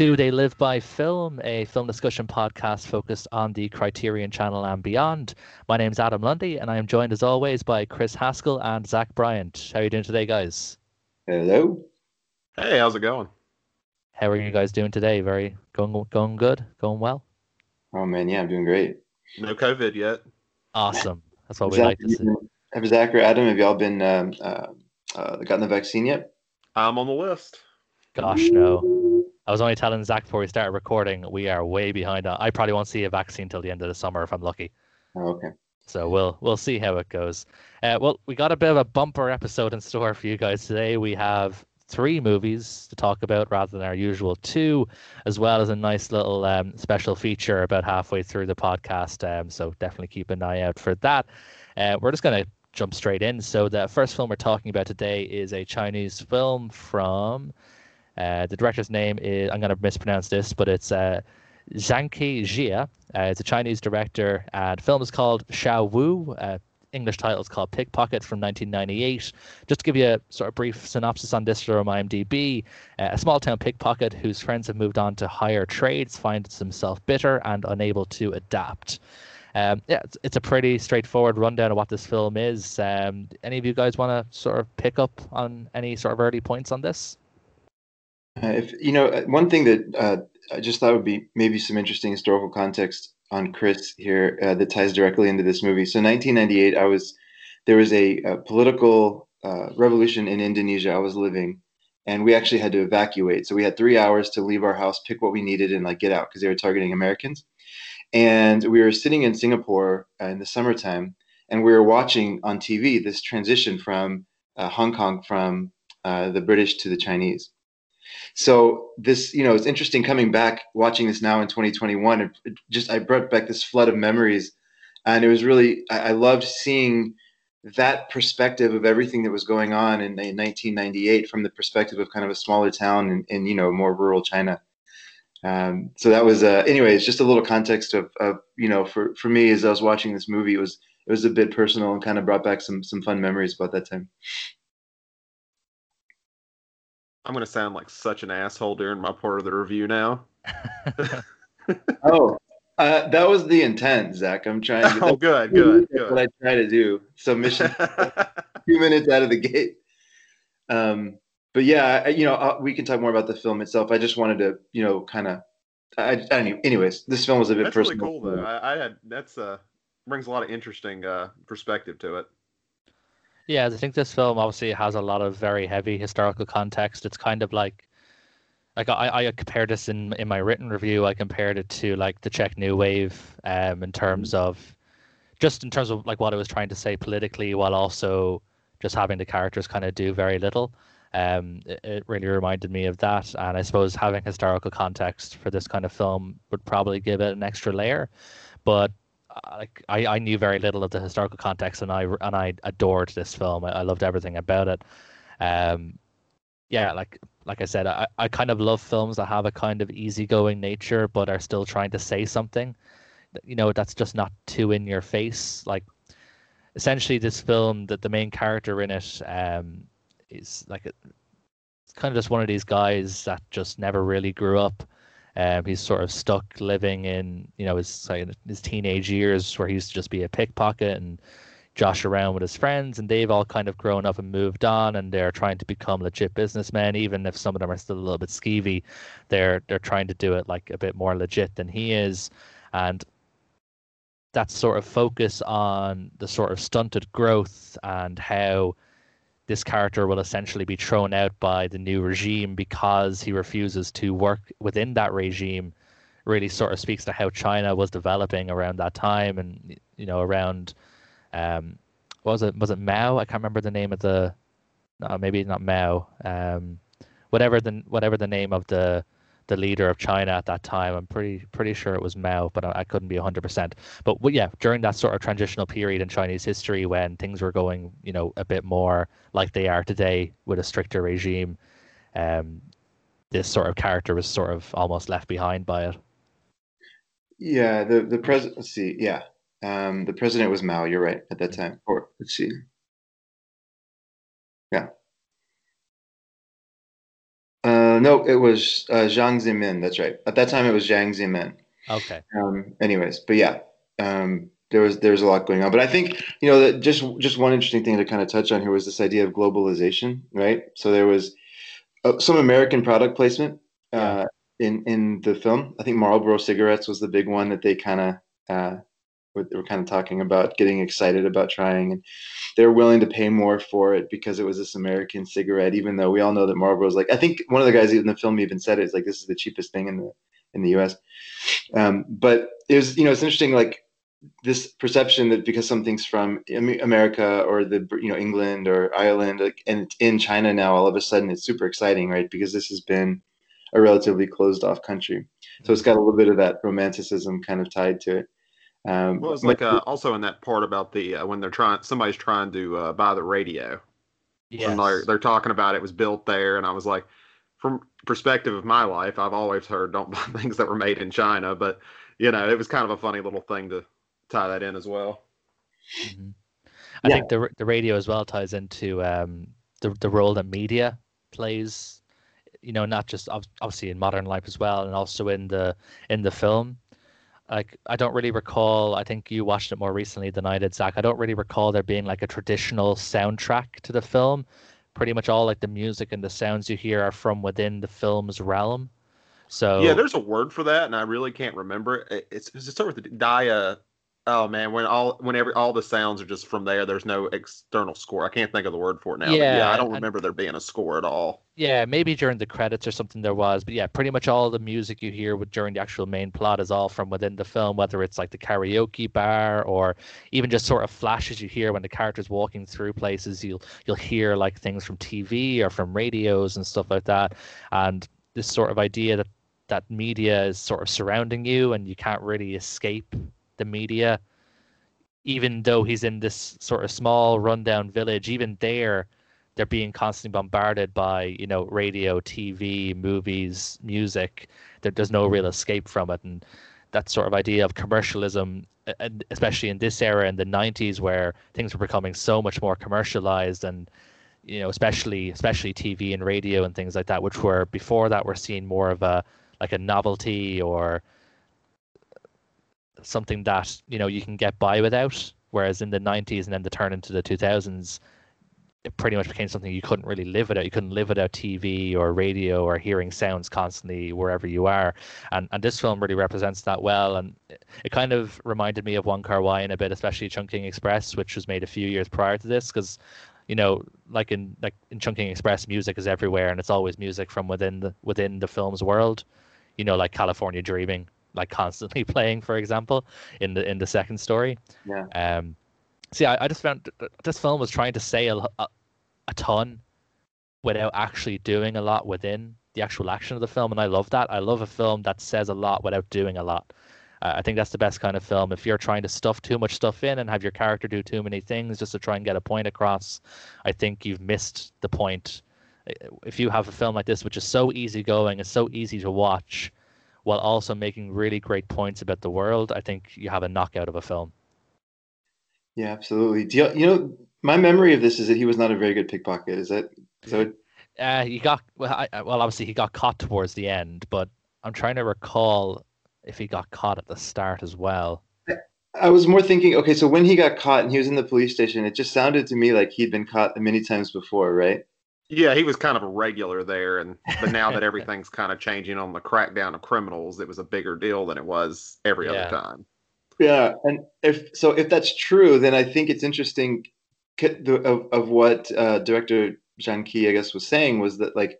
Welcome to They Live by Film, a film discussion podcast focused on the Criterion Channel and beyond. My name is Adam Lundy, and I am joined as always by Chris Haskell and Zach Bryant. How are you doing today, guys? Hello. Hey, how's it going? How are you guys doing today? Very going going good, going well. Oh man, yeah, I'm doing great. No COVID yet. Awesome. That's what we Zach, like to see. Have Zach or Adam, have y'all been um, uh, uh, gotten the vaccine yet? I'm on the list. Gosh, no. I was only telling Zach before we started recording, we are way behind. on- I probably won't see a vaccine till the end of the summer if I'm lucky. Oh, okay. So we'll we'll see how it goes. Uh, well, we got a bit of a bumper episode in store for you guys today. We have three movies to talk about rather than our usual two, as well as a nice little um, special feature about halfway through the podcast. Um, so definitely keep an eye out for that. Uh, we're just going to jump straight in. So the first film we're talking about today is a Chinese film from. Uh, the director's name is I'm going to mispronounce this, but it's uh, Zhang Jia. Uh, it's a Chinese director, and the film is called Xiao Wu. Uh, English title is called Pickpocket from 1998. Just to give you a sort of brief synopsis on this from IMDb, uh, a small town pickpocket whose friends have moved on to higher trades finds himself bitter and unable to adapt. Um, yeah, it's, it's a pretty straightforward rundown of what this film is. Um, any of you guys want to sort of pick up on any sort of early points on this? Uh, if you know, uh, one thing that uh, I just thought would be maybe some interesting historical context on Chris here uh, that ties directly into this movie. So, 1998, I was there was a, a political uh, revolution in Indonesia. I was living, and we actually had to evacuate. So we had three hours to leave our house, pick what we needed, and like get out because they were targeting Americans. And we were sitting in Singapore uh, in the summertime, and we were watching on TV this transition from Hong Kong from the British to the Chinese. So this, you know, it's interesting coming back, watching this now in 2021, and it just I brought back this flood of memories, and it was really I, I loved seeing that perspective of everything that was going on in, in 1998 from the perspective of kind of a smaller town in, in you know more rural China. Um, so that was uh, anyways just a little context of, of you know for for me as I was watching this movie it was it was a bit personal and kind of brought back some some fun memories about that time. I'm gonna sound like such an asshole during my part of the review now. Oh, uh, that was the intent, Zach. I'm trying to. oh, good, good, That's what I try to do. So mission two minutes out of the gate. Um, but yeah, I, you know, uh, we can talk more about the film itself. I just wanted to, you know, kind of. I, I don't know. Anyways, this film was a bit that's really personal. cool though. I, I had that's uh brings a lot of interesting uh perspective to it. Yeah, I think this film obviously has a lot of very heavy historical context. It's kind of like, like I, I compared this in in my written review. I compared it to like the Czech New Wave, um, in terms of, just in terms of like what it was trying to say politically, while also just having the characters kind of do very little. Um, it, it really reminded me of that, and I suppose having historical context for this kind of film would probably give it an extra layer. But like I, I knew very little of the historical context and I and I adored this film. I, I loved everything about it. Um, yeah, like like I said, I, I kind of love films that have a kind of easygoing nature but are still trying to say something. You know, that's just not too in your face. Like essentially this film that the main character in it um is like a, it's kind of just one of these guys that just never really grew up. Um, he's sort of stuck living in, you know, his his teenage years where he used to just be a pickpocket and josh around with his friends, and they've all kind of grown up and moved on, and they're trying to become legit businessmen. Even if some of them are still a little bit skeevy, they're they're trying to do it like a bit more legit than he is, and that sort of focus on the sort of stunted growth and how this character will essentially be thrown out by the new regime because he refuses to work within that regime really sort of speaks to how China was developing around that time and you know around um what was it was it Mao? I can't remember the name of the no maybe not Mao um whatever the whatever the name of the the leader of China at that time I'm pretty pretty sure it was Mao but I, I couldn't be 100% but w- yeah during that sort of transitional period in Chinese history when things were going you know a bit more like they are today with a stricter regime um this sort of character was sort of almost left behind by it Yeah, the the president. Let's see. Yeah, um, the president was Mao. You're right at that time. Or let's see. Yeah. Uh, no, it was uh, Jiang Zemin. That's right. At that time, it was Jiang Zemin. Okay. Um, anyways, but yeah, um, there was there was a lot going on. But I think you know that just just one interesting thing to kind of touch on here was this idea of globalization, right? So there was uh, some American product placement uh, in in the film. I think Marlboro cigarettes was the big one that they kind of uh, were, kind of talking about, getting excited about trying, and they're willing to pay more for it because it was this American cigarette. Even though we all know that Marlboro's like, I think one of the guys in the film even said it, it's like this is the cheapest thing in the in the U.S. Um, but it was you know it's interesting like this perception that because something's from America or the you know England or Ireland like, and in China now, all of a sudden it's super exciting, right? Because this has been a relatively closed off country, so it's got a little bit of that romanticism kind of tied to it. Um, well, it's like uh, also in that part about the uh, when they're trying somebody's trying to uh, buy the radio. Yeah, they're, they're talking about it was built there, and I was like, from perspective of my life, I've always heard don't buy things that were made in China, but you know, it was kind of a funny little thing to tie that in as well. Mm-hmm. I yeah. think the the radio as well ties into um, the the role that media plays. You know, not just obviously in modern life as well, and also in the in the film. Like I don't really recall. I think you watched it more recently than I did, Zach. I don't really recall there being like a traditional soundtrack to the film. Pretty much all like the music and the sounds you hear are from within the film's realm. So yeah, there's a word for that, and I really can't remember it. It's it's start with the dia Oh man, when all whenever all the sounds are just from there, there's no external score. I can't think of the word for it now. Yeah, yeah I don't remember there being a score at all. Yeah, maybe during the credits or something there was, but yeah, pretty much all the music you hear with, during the actual main plot is all from within the film, whether it's like the karaoke bar or even just sort of flashes you hear when the character's walking through places. You'll you'll hear like things from TV or from radios and stuff like that, and this sort of idea that that media is sort of surrounding you and you can't really escape the media even though he's in this sort of small rundown village even there they're being constantly bombarded by you know radio tv movies music. There, there's no real escape from it. And that sort of idea of commercialism and especially in this era in the 90s where things were becoming so much more commercialized and you know especially especially tv and radio and things like that which were before that were seen more of a like a novelty or something that you know you can get by without. Whereas in the 90s and then the turn into the 2000s, it pretty much became something you couldn't really live without. You couldn't live without TV or radio or hearing sounds constantly wherever you are. And and this film really represents that well. And it, it kind of reminded me of One Car in a bit, especially Chungking Express, which was made a few years prior to this, because you know, like in like in Chungking Express, music is everywhere, and it's always music from within the within the film's world. You know, like California Dreaming like constantly playing, for example, in the in the second story. Yeah. Um. See, I, I just found this film was trying to say a, a, a ton without actually doing a lot within the actual action of the film, and I love that. I love a film that says a lot without doing a lot. Uh, I think that's the best kind of film. If you're trying to stuff too much stuff in and have your character do too many things just to try and get a point across, I think you've missed the point. If you have a film like this, which is so easygoing and so easy to watch, while also making really great points about the world, I think you have a knockout of a film. Yeah, absolutely. Do you, you know, my memory of this is that he was not a very good pickpocket. Is that so? Uh, he got well. I, well, obviously he got caught towards the end, but I'm trying to recall if he got caught at the start as well. I was more thinking, okay, so when he got caught and he was in the police station, it just sounded to me like he'd been caught many times before, right? Yeah, he was kind of a regular there, and but now that everything's kind of changing on the crackdown of criminals, it was a bigger deal than it was every yeah. other time. Yeah, and if so, if that's true, then I think it's interesting of, of what uh, director Zhangke, I guess, was saying was that like,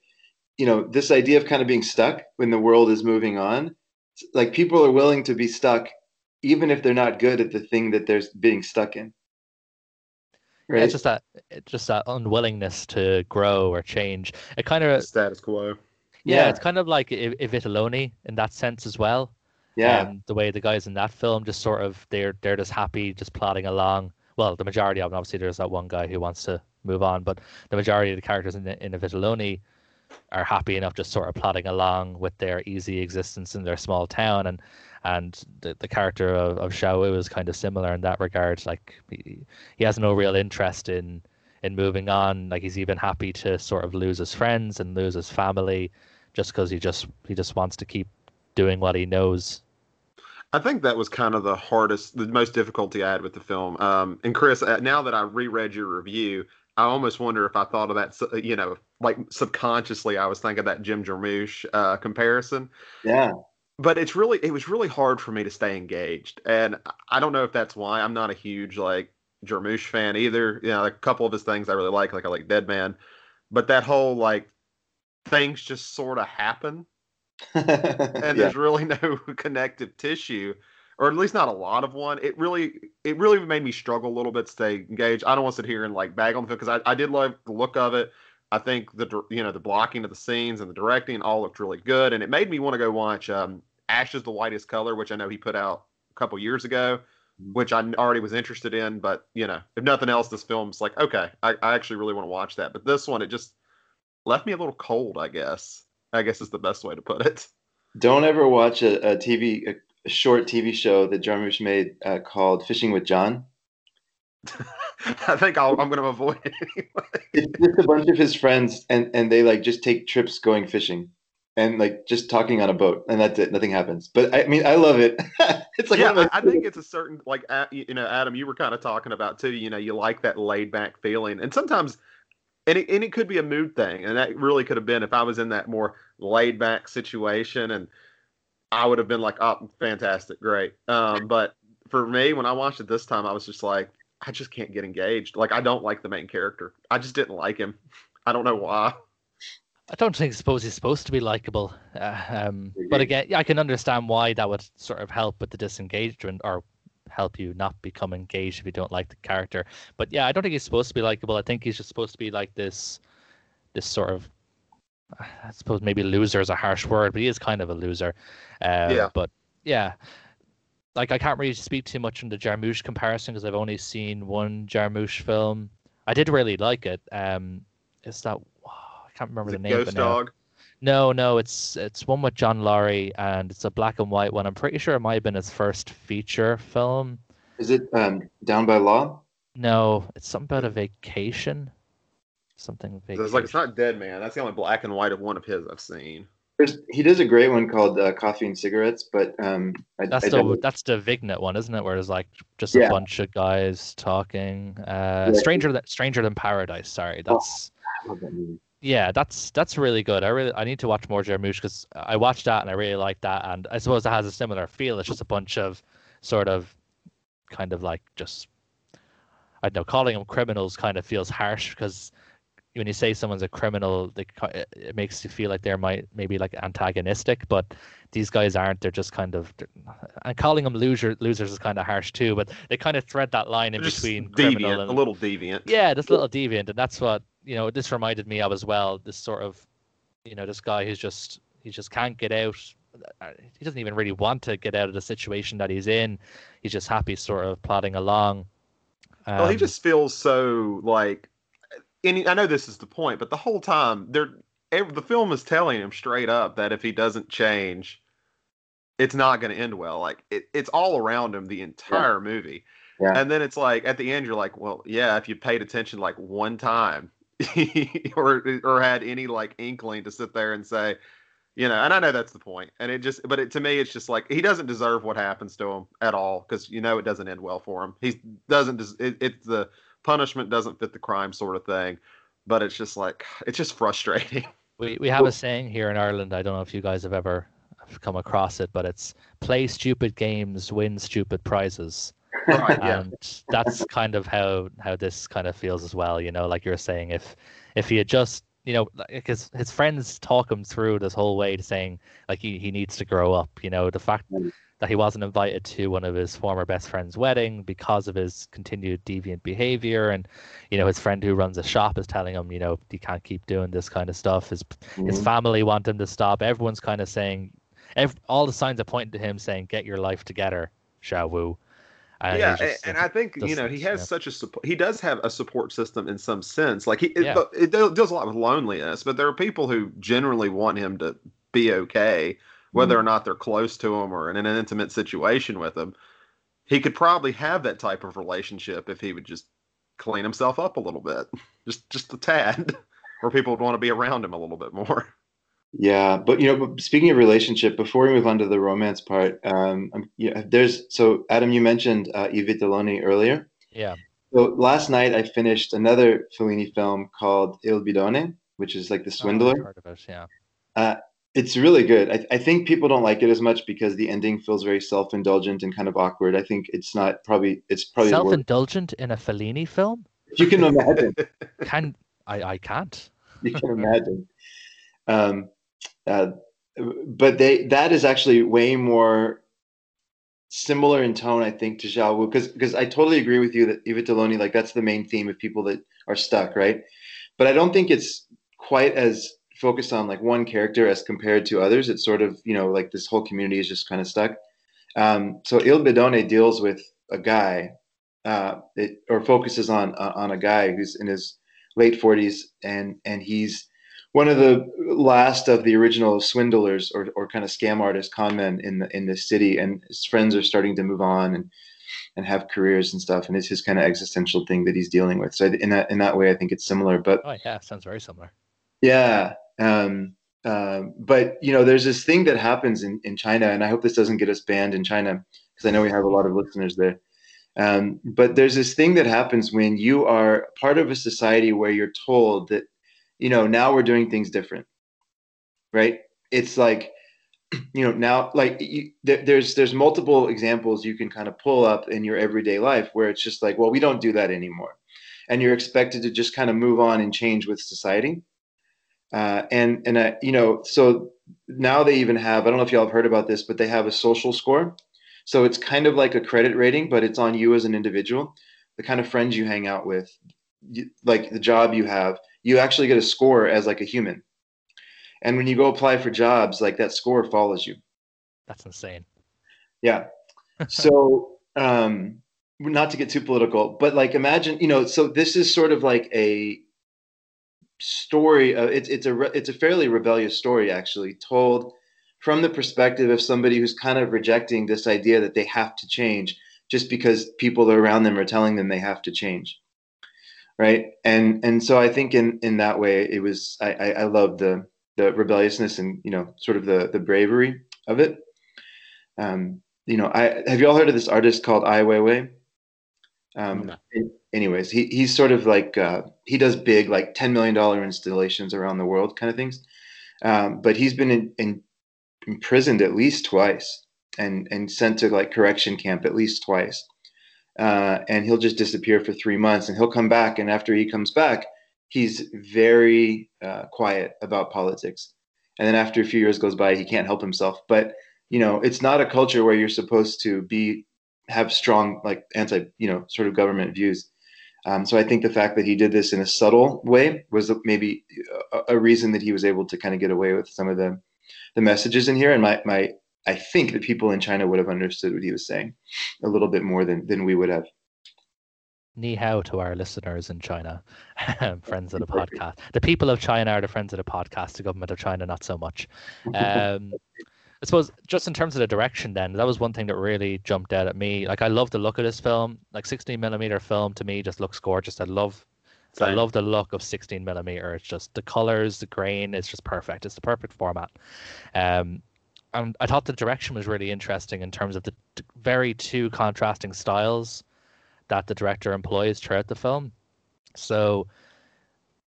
you know, this idea of kind of being stuck when the world is moving on, like people are willing to be stuck even if they're not good at the thing that they're being stuck in. Right. It's just that it's just that unwillingness to grow or change. It kind of status quo. Yeah, yeah. it's kind of like Vitelloni in that sense as well. Yeah, um, the way the guys in that film just sort of they're they're just happy, just plodding along. Well, the majority of them, obviously, there's that one guy who wants to move on, but the majority of the characters in the, in the Vitelloni are happy enough just sort of plodding along with their easy existence in their small town and and the, the character of, of Xiao is kind of similar in that regard. Like he, he has no real interest in in moving on. Like he's even happy to sort of lose his friends and lose his family just because he just he just wants to keep doing what he knows. I think that was kind of the hardest, the most difficulty I had with the film. Um, and Chris, uh, now that I reread your review, I almost wonder if I thought of that, you know, like subconsciously, I was thinking that Jim Jarmusch uh, comparison. Yeah. But it's really, it was really hard for me to stay engaged, and I don't know if that's why. I'm not a huge like Jarmusch fan either. You know, a couple of his things I really like, like I like Dead Man, but that whole like things just sort of happen and yeah. there's really no connective tissue or at least not a lot of one. It really it really made me struggle a little bit to stay engaged. I don't want to sit here and like bag on the film because I, I did love the look of it. I think the you know the blocking of the scenes and the directing all looked really good and it made me want to go watch um, ash is the whitest color which i know he put out a couple years ago mm-hmm. which i already was interested in but you know if nothing else this film's like okay i, I actually really want to watch that. But this one it just left me a little cold i guess. I guess is the best way to put it. Don't ever watch a, a TV, a short TV show that Jarmusch made uh, called Fishing with John. I think i am going to avoid it anyway. It's just a bunch of his friends, and and they like just take trips going fishing, and like just talking on a boat, and that's it. Nothing happens. But I mean, I love it. it's like yeah, I, I think it's a certain like you know, Adam, you were kind of talking about too. You know, you like that laid back feeling, and sometimes and it, and it could be a mood thing and that really could have been if i was in that more laid back situation and i would have been like oh fantastic great. Um, but for me when i watched it this time i was just like i just can't get engaged. Like i don't like the main character. I just didn't like him. I don't know why. I don't think suppose he's supposed to be likable, uh, um, but again, I can understand why that would sort of help with the disengagement or help you not become engaged if you don't like the character. But yeah, I don't think he's supposed to be likable. I think he's just supposed to be like this, this sort of, I suppose maybe loser is a harsh word, but he is kind of a loser. Uh, yeah. But yeah, like I can't really speak too much on the Jarmusch comparison because I've only seen one Jarmusch film. I did really like it. Um, is that oh, I can't remember the name. Ghost Dog. No, no, it's it's one with John Lurie, and it's a black and white one. I'm pretty sure it might have been his first feature film. Is it um, Down by Law? No, it's something about a vacation. Something vacation. It's like it's not Dead Man. That's the only black and white of one of his I've seen. There's, he does a great one called uh, Coffee and Cigarettes, but um, I, that's I the that's the Vignette one, isn't it? Where there's like just a bunch of guys talking. Uh, yeah. Stranger than Stranger than Paradise. Sorry, oh, that's. Oh, that yeah, that's that's really good. I really I need to watch more Jarmusch because I watched that and I really like that, and I suppose it has a similar feel. It's just a bunch of sort of kind of like just I don't know, calling them criminals kind of feels harsh because when you say someone's a criminal, they, it makes you feel like they're might maybe like antagonistic, but these guys aren't. They're just kind of, and calling them loser, losers is kind of harsh too. But they kind of thread that line in between deviant, criminal and a little deviant. Yeah, just a little deviant, and that's what you know. This reminded me of as well. This sort of, you know, this guy who's just he just can't get out. Uh, he doesn't even really want to get out of the situation that he's in. He's just happy, sort of plodding along. Um, well, he just feels so like and I know this is the point, but the whole time they're the film is telling him straight up that if he doesn't change, it's not going to end well. Like it, it's all around him the entire yeah. movie. Yeah. And then it's like at the end you're like, well, yeah, if you paid attention like one time or or had any like inkling to sit there and say, you know, and I know that's the point. And it just but it to me it's just like he doesn't deserve what happens to him at all cuz you know it doesn't end well for him. He doesn't it, it's the punishment doesn't fit the crime sort of thing. But it's just like it's just frustrating. We we have a saying here in Ireland. I don't know if you guys have ever come across it, but it's play stupid games, win stupid prizes. Right, and yeah. that's kind of how how this kind of feels as well. You know, like you're saying, if if he had just you know, because his friends talk him through this whole way to saying like he, he needs to grow up. You know, the fact mm that he wasn't invited to one of his former best friend's wedding because of his continued deviant behavior and you know his friend who runs a shop is telling him you know you can't keep doing this kind of stuff his mm-hmm. his family want him to stop everyone's kind of saying every, all the signs are pointing to him saying get your life together Xiao Wu and yeah, just, and I think you know he has yeah. such a support. He does have a support system in some sense. Like he, yeah. it, it, deals a lot with loneliness, but there are people who generally want him to be okay whether mm-hmm. or not they're close to him or in an intimate situation with him. He could probably have that type of relationship if he would just clean himself up a little bit, just just a tad, where people would want to be around him a little bit more. Yeah, but you know, speaking of relationship, before we move on to the romance part, um, yeah, there's so Adam, you mentioned uh, I Vitelloni earlier. Yeah. So last night I finished another Fellini film called Il Bidone, which is like the swindler. Oh, heard of it, yeah. Uh, it's really good. I, I, think people don't like it as much because the ending feels very self-indulgent and kind of awkward. I think it's not probably it's probably self-indulgent in a Fellini film. You can imagine. can I? I can't. You can imagine. Um, uh, but they that is actually way more similar in tone, I think, to Xiao Wu because because I totally agree with you that I Vitelloni like that's the main theme of people that are stuck, right? But I don't think it's quite as focused on like one character as compared to others. It's sort of you know like this whole community is just kind of stuck. Um, so Il Bidone deals with a guy, uh, it, or focuses on uh, on a guy who's in his late 40s and and he's one of the last of the original swindlers or, or kind of scam artist con men in the in this city and his friends are starting to move on and and have careers and stuff and it's his kind of existential thing that he's dealing with so in that in that way i think it's similar but oh yeah sounds very similar yeah um, um, but you know, there's this thing that happens in, in China, and I hope this doesn't get us banned in China because I know we have a lot of listeners there. Um, but there's this thing that happens when you are part of a society where you're told that, you know, now we're doing things different, right? It's like, you know, now like you, there, there's there's multiple examples you can kind of pull up in your everyday life where it's just like, well, we don't do that anymore, and you're expected to just kind of move on and change with society uh, and and uh, you know, so now they even have I don't know if y'all have heard about this, but they have a social score. So it's kind of like a credit rating, but it's on you as an individual, the kind of friends you hang out with, you, like the job you have. You actually get a score as like a human. And when you go apply for jobs, like that score follows you. That's insane. Yeah. So, um, not to get too political, but like imagine, you know, so this is sort of like a story. Uh, it's it's a it's a fairly rebellious story actually, told from the perspective of somebody who's kind of rejecting this idea that they have to change just because people around them are telling them they have to change right and and so i think in in that way it was i i, I love the the rebelliousness and you know sort of the the bravery of it um you know i have you all heard of this artist called ai weiwei um no anyways, he he's sort of like uh, he does big like ten million dollar installations around the world kind of things. Um, but he's been in, in, imprisoned at least twice and and sent to like correction camp at least twice. Uh, and he'll just disappear for three months, and he'll come back. And after he comes back, he's very uh, quiet about politics. And then after a few years goes by, he can't help himself. But you know, it's not a culture where you're supposed to be have strong like anti you know sort of government views um, so I think the fact that he did this in a subtle way was maybe a, a reason that he was able to kind of get away with some of the the messages in here. And my my I think that people in China would have understood what he was saying a little bit more than than we would have. Ni hao to our listeners in China, friends of the podcast. The people of China are the friends of the podcast. The government of China, not so much. Um, I suppose just in terms of the direction, then that was one thing that really jumped out at me. Like I love the look of this film. Like 16 millimeter film to me just looks gorgeous. I love, Same. I love the look of 16 millimeter. It's just the colors, the grain. It's just perfect. It's the perfect format. Um, and I thought the direction was really interesting in terms of the very two contrasting styles that the director employs throughout the film. So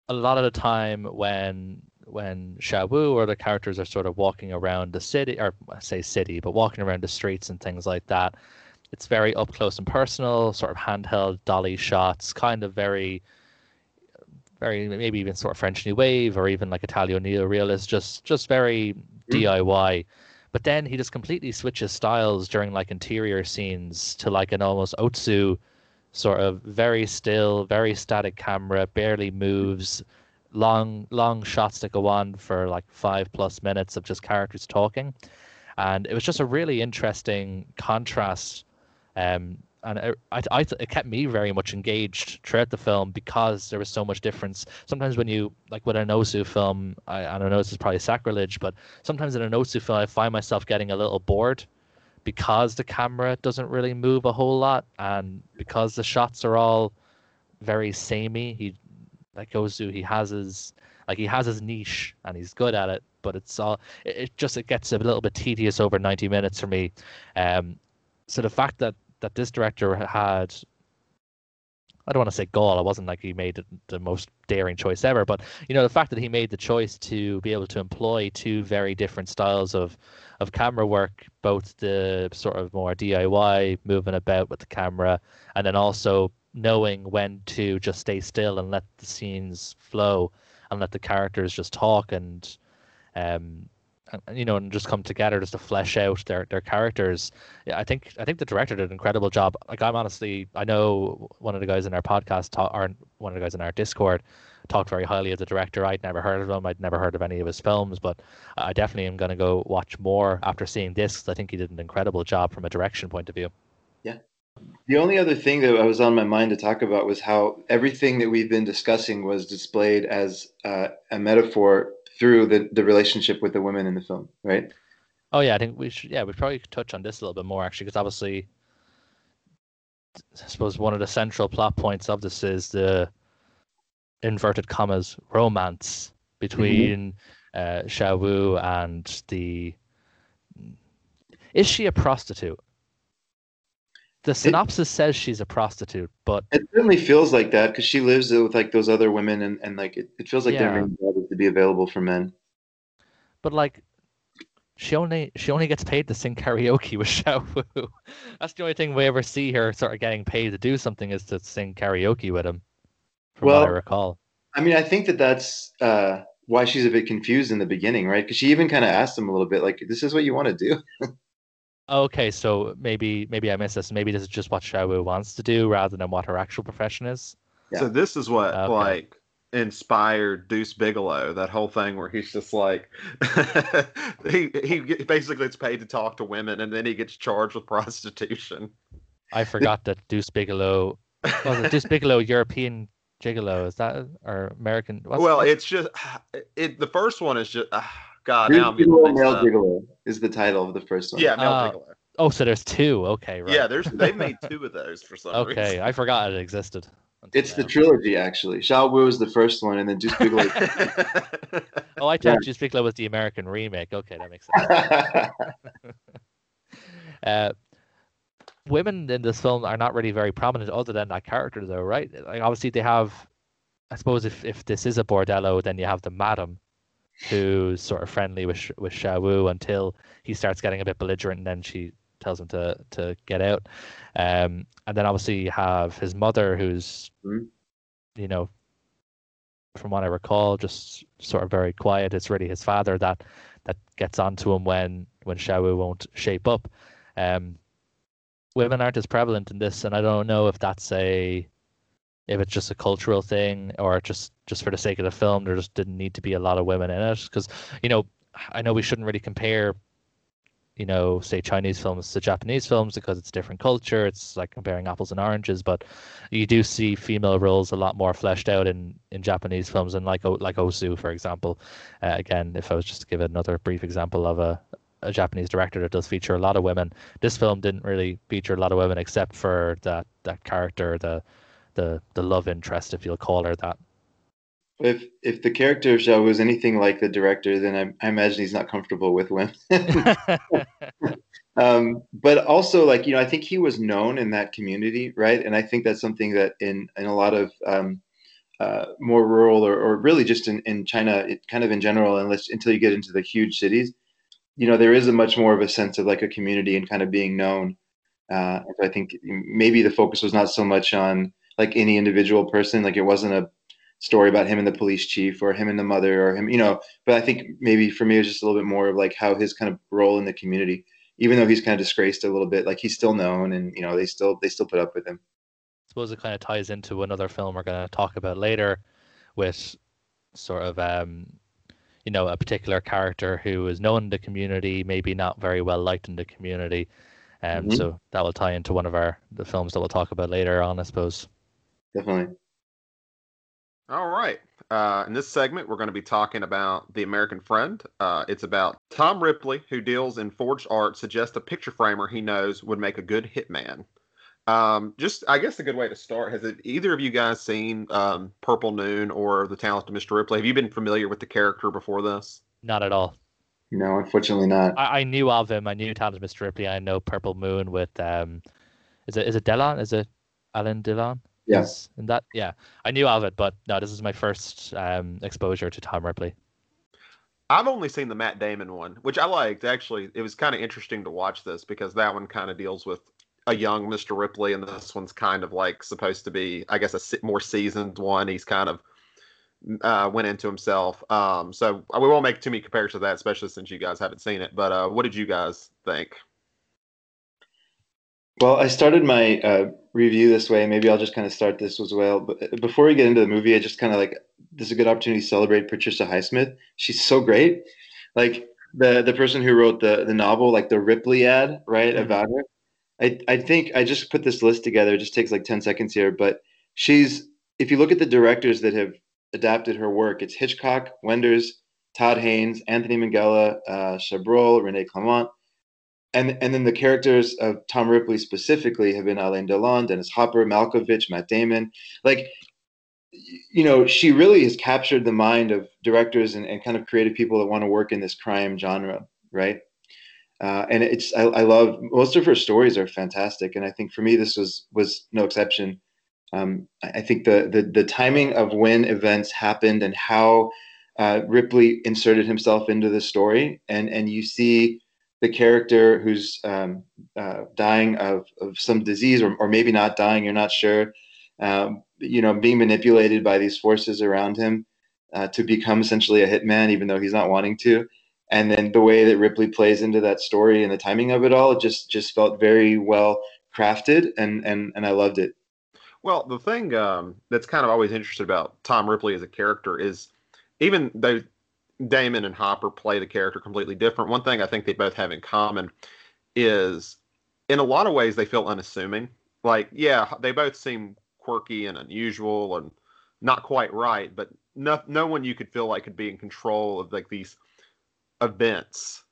a lot of the time when when Xiao Wu or the characters are sort of walking around the city, or I say city, but walking around the streets and things like that. It's very up close and personal, sort of handheld dolly shots, kind of very, very maybe even sort of French New Wave or even like Italian neo-realist, just just very mm. DIY. But then he just completely switches styles during like interior scenes to like an almost Ozu sort of very still, very static camera, barely moves long long shots that go on for like five plus minutes of just characters talking and it was just a really interesting contrast um, and it, I, I, it kept me very much engaged throughout the film because there was so much difference. Sometimes when you like with an Ozu film, I, I don't know this is probably sacrilege, but sometimes in an Ozu film, I find myself getting a little bored because the camera doesn't really move a whole lot, and because the shots are all very samey. He like Ozu, he has his like he has his niche and he's good at it, but it's all it, it just it gets a little bit tedious over 90 minutes for me. Um, so the fact that that this director had I don't want to say gall. It wasn't like he made the most daring choice ever, but you know the fact that he made the choice to be able to employ two very different styles of of camera work, both the sort of more DIY moving about with the camera, and then also knowing when to just stay still and let the scenes flow and let the characters just talk and um and, you know, and just come together just to flesh out their their characters. Yeah, I think I think the director did an incredible job. Like I'm honestly, I know one of the guys in our podcast, or one of the guys in our Discord, talked very highly of the director. I'd never heard of him. I'd never heard of any of his films, but I definitely am going to go watch more after seeing this. I think he did an incredible job from a direction point of view. Yeah. The only other thing that I was on my mind to talk about was how everything that we've been discussing was displayed as uh, a metaphor through the, the relationship with the women in the film, right? Oh yeah, I think we should. Yeah, we probably could touch on this a little bit more actually, because obviously, I suppose one of the central plot points of this is the inverted commas romance between mm-hmm. uh, Xiao Wu and the. Is she a prostitute? The synopsis it, says she's a prostitute, but it certainly feels like that because she lives with like those other women, and, and like it, it feels like yeah. their main job is to be available for men. But like, she only she only gets paid to sing karaoke with Xiao Wu. That's the only thing we ever see her sort of getting paid to do something is to sing karaoke with him. From well, what I recall. I mean, I think that that's uh, why she's a bit confused in the beginning, right? Because she even kind of asked him a little bit, like, "This is what you want to do." Okay, so maybe maybe I missed this. Maybe this is just what Xiao Wu wants to do rather than what her actual profession is. Yeah. So this is what okay. like inspired Deuce Bigalow. That whole thing where he's just like he he basically gets paid to talk to women and then he gets charged with prostitution. I forgot that Deuce Bigalow was it Deuce Bigalow European Gigolo is that or American? What's, well, what's... it's just it. The first one is just. Uh, God, now I'm Gigolo, Male Gigolo is the title of the first one. Yeah, Male uh, Gigolo. Oh, so there's two. Okay, right. Yeah, there's they made two of those for some okay, reason. Okay, I forgot it existed. It's now. the trilogy, actually. Xiao Wu is the first one, and then Deuce Bigalow. oh, I thought yeah. Deuce Bigalow was the American remake. Okay, that makes sense. uh, women in this film are not really very prominent, other than that character, though, right? Like, obviously, they have. I suppose if if this is a bordello, then you have the madam, who's sort of friendly with with Xiao Wu until he starts getting a bit belligerent, and then she tells him to to get out. Um, and then obviously you have his mother, who's mm-hmm. you know, from what I recall, just sort of very quiet. It's really his father that that gets onto him when when Xiao Wu won't shape up. Um, women aren't as prevalent in this, and I don't know if that's a if it's just a cultural thing or just just for the sake of the film there just didn't need to be a lot of women in it because you know i know we shouldn't really compare you know say chinese films to japanese films because it's different culture it's like comparing apples and oranges but you do see female roles a lot more fleshed out in in japanese films and like like Ozu for example uh, again if i was just to give another brief example of a a Japanese director that does feature a lot of women. This film didn't really feature a lot of women except for that that character, the the the love interest, if you'll call her that. If if the character of Xiao was anything like the director, then I, I imagine he's not comfortable with women. um, but also, like you know, I think he was known in that community, right? And I think that's something that in in a lot of um, uh, more rural or, or really just in, in China, it kind of in general, unless until you get into the huge cities, you know, there is a much more of a sense of like a community and kind of being known. Uh, I think maybe the focus was not so much on like any individual person. Like it wasn't a story about him and the police chief or him and the mother or him, you know. But I think maybe for me it was just a little bit more of like how his kind of role in the community, even though he's kind of disgraced a little bit, like he's still known and you know they still they still put up with him. I suppose it kind of ties into another film we're going to talk about later, with sort of um, you know a particular character who is known in the community, maybe not very well liked in the community. Um, mm-hmm. So that will tie into one of our the films that we'll talk about later on, I suppose definitely. All right. Uh, in this segment, we're going to be talking about The American Friend. Uh, it's about Tom Ripley, who deals in forged art, suggests a picture framer he knows would make a good hitman. Um, just I guess a good way to start. Has it, either of you guys seen um, Purple Noon or The Talented Mr. Ripley? Have you been familiar with the character before this? Not at all. No, unfortunately not. I, I knew of him. I knew Talented Mr. Ripley. I know Purple Noon with um, is it is it Delon? Is it Alain Delon? Yes. Yeah. And that yeah, I knew of it, but no, this is my first um exposure to Tom Ripley. I've only seen the Matt Damon one, which I liked. Actually, it was kind of interesting to watch this because that one kind of deals with a young Mr. Ripley, and this one's kind of like supposed to be, I guess, a more seasoned one. He's kind of uh, went into himself. Um, so uh, we won't make too many comparisons to that, especially since you guys haven't seen it. But uh, what did you guys think? Well, I started my uh, review this way. Maybe I'll just kind of start this as well. But uh, before we get into the movie, I just kind of like this is a good opportunity to celebrate Patricia Highsmith. She's so great. Like the the person who wrote the the novel, like the Ripliad, right, mm-hmm. about her. I I think I just put this list together. It just takes like ten seconds here, but she's if you look at the directors that have adapted her work, it's Hitchcock, Wenders, Todd Haynes, Anthony Minghella, uh, Chabrol, Rene Clement, and and then the characters of Tom Ripley specifically have been Alain Delon, Dennis Hopper, Malkovich, Matt Damon. Like, you know, she really has captured the mind of directors and, and kind of creative people that want to work in this crime genre, right? Uh, and it's I, I, love most of her stories are fantastic, and I think for me this was was no exception. Um, I think the, the the timing of when events happened and how uh, Ripley inserted himself into the story, and and you see the character who's um, uh, dying of, of some disease or, or maybe not dying, you're not sure, um, you know, being manipulated by these forces around him uh, to become essentially a hitman, even though he's not wanting to. And then the way that Ripley plays into that story and the timing of it all just just felt very well crafted, and and and I loved it. Well, the thing um, that's kind of always interesting about Tom Ripley as a character is even though Damon and Hopper play the character completely different. One thing I think they both have in common is, in a lot of ways, they feel unassuming. Like, yeah, they both seem quirky and unusual and not quite right, but no, no one you could feel like could be in control of like these events.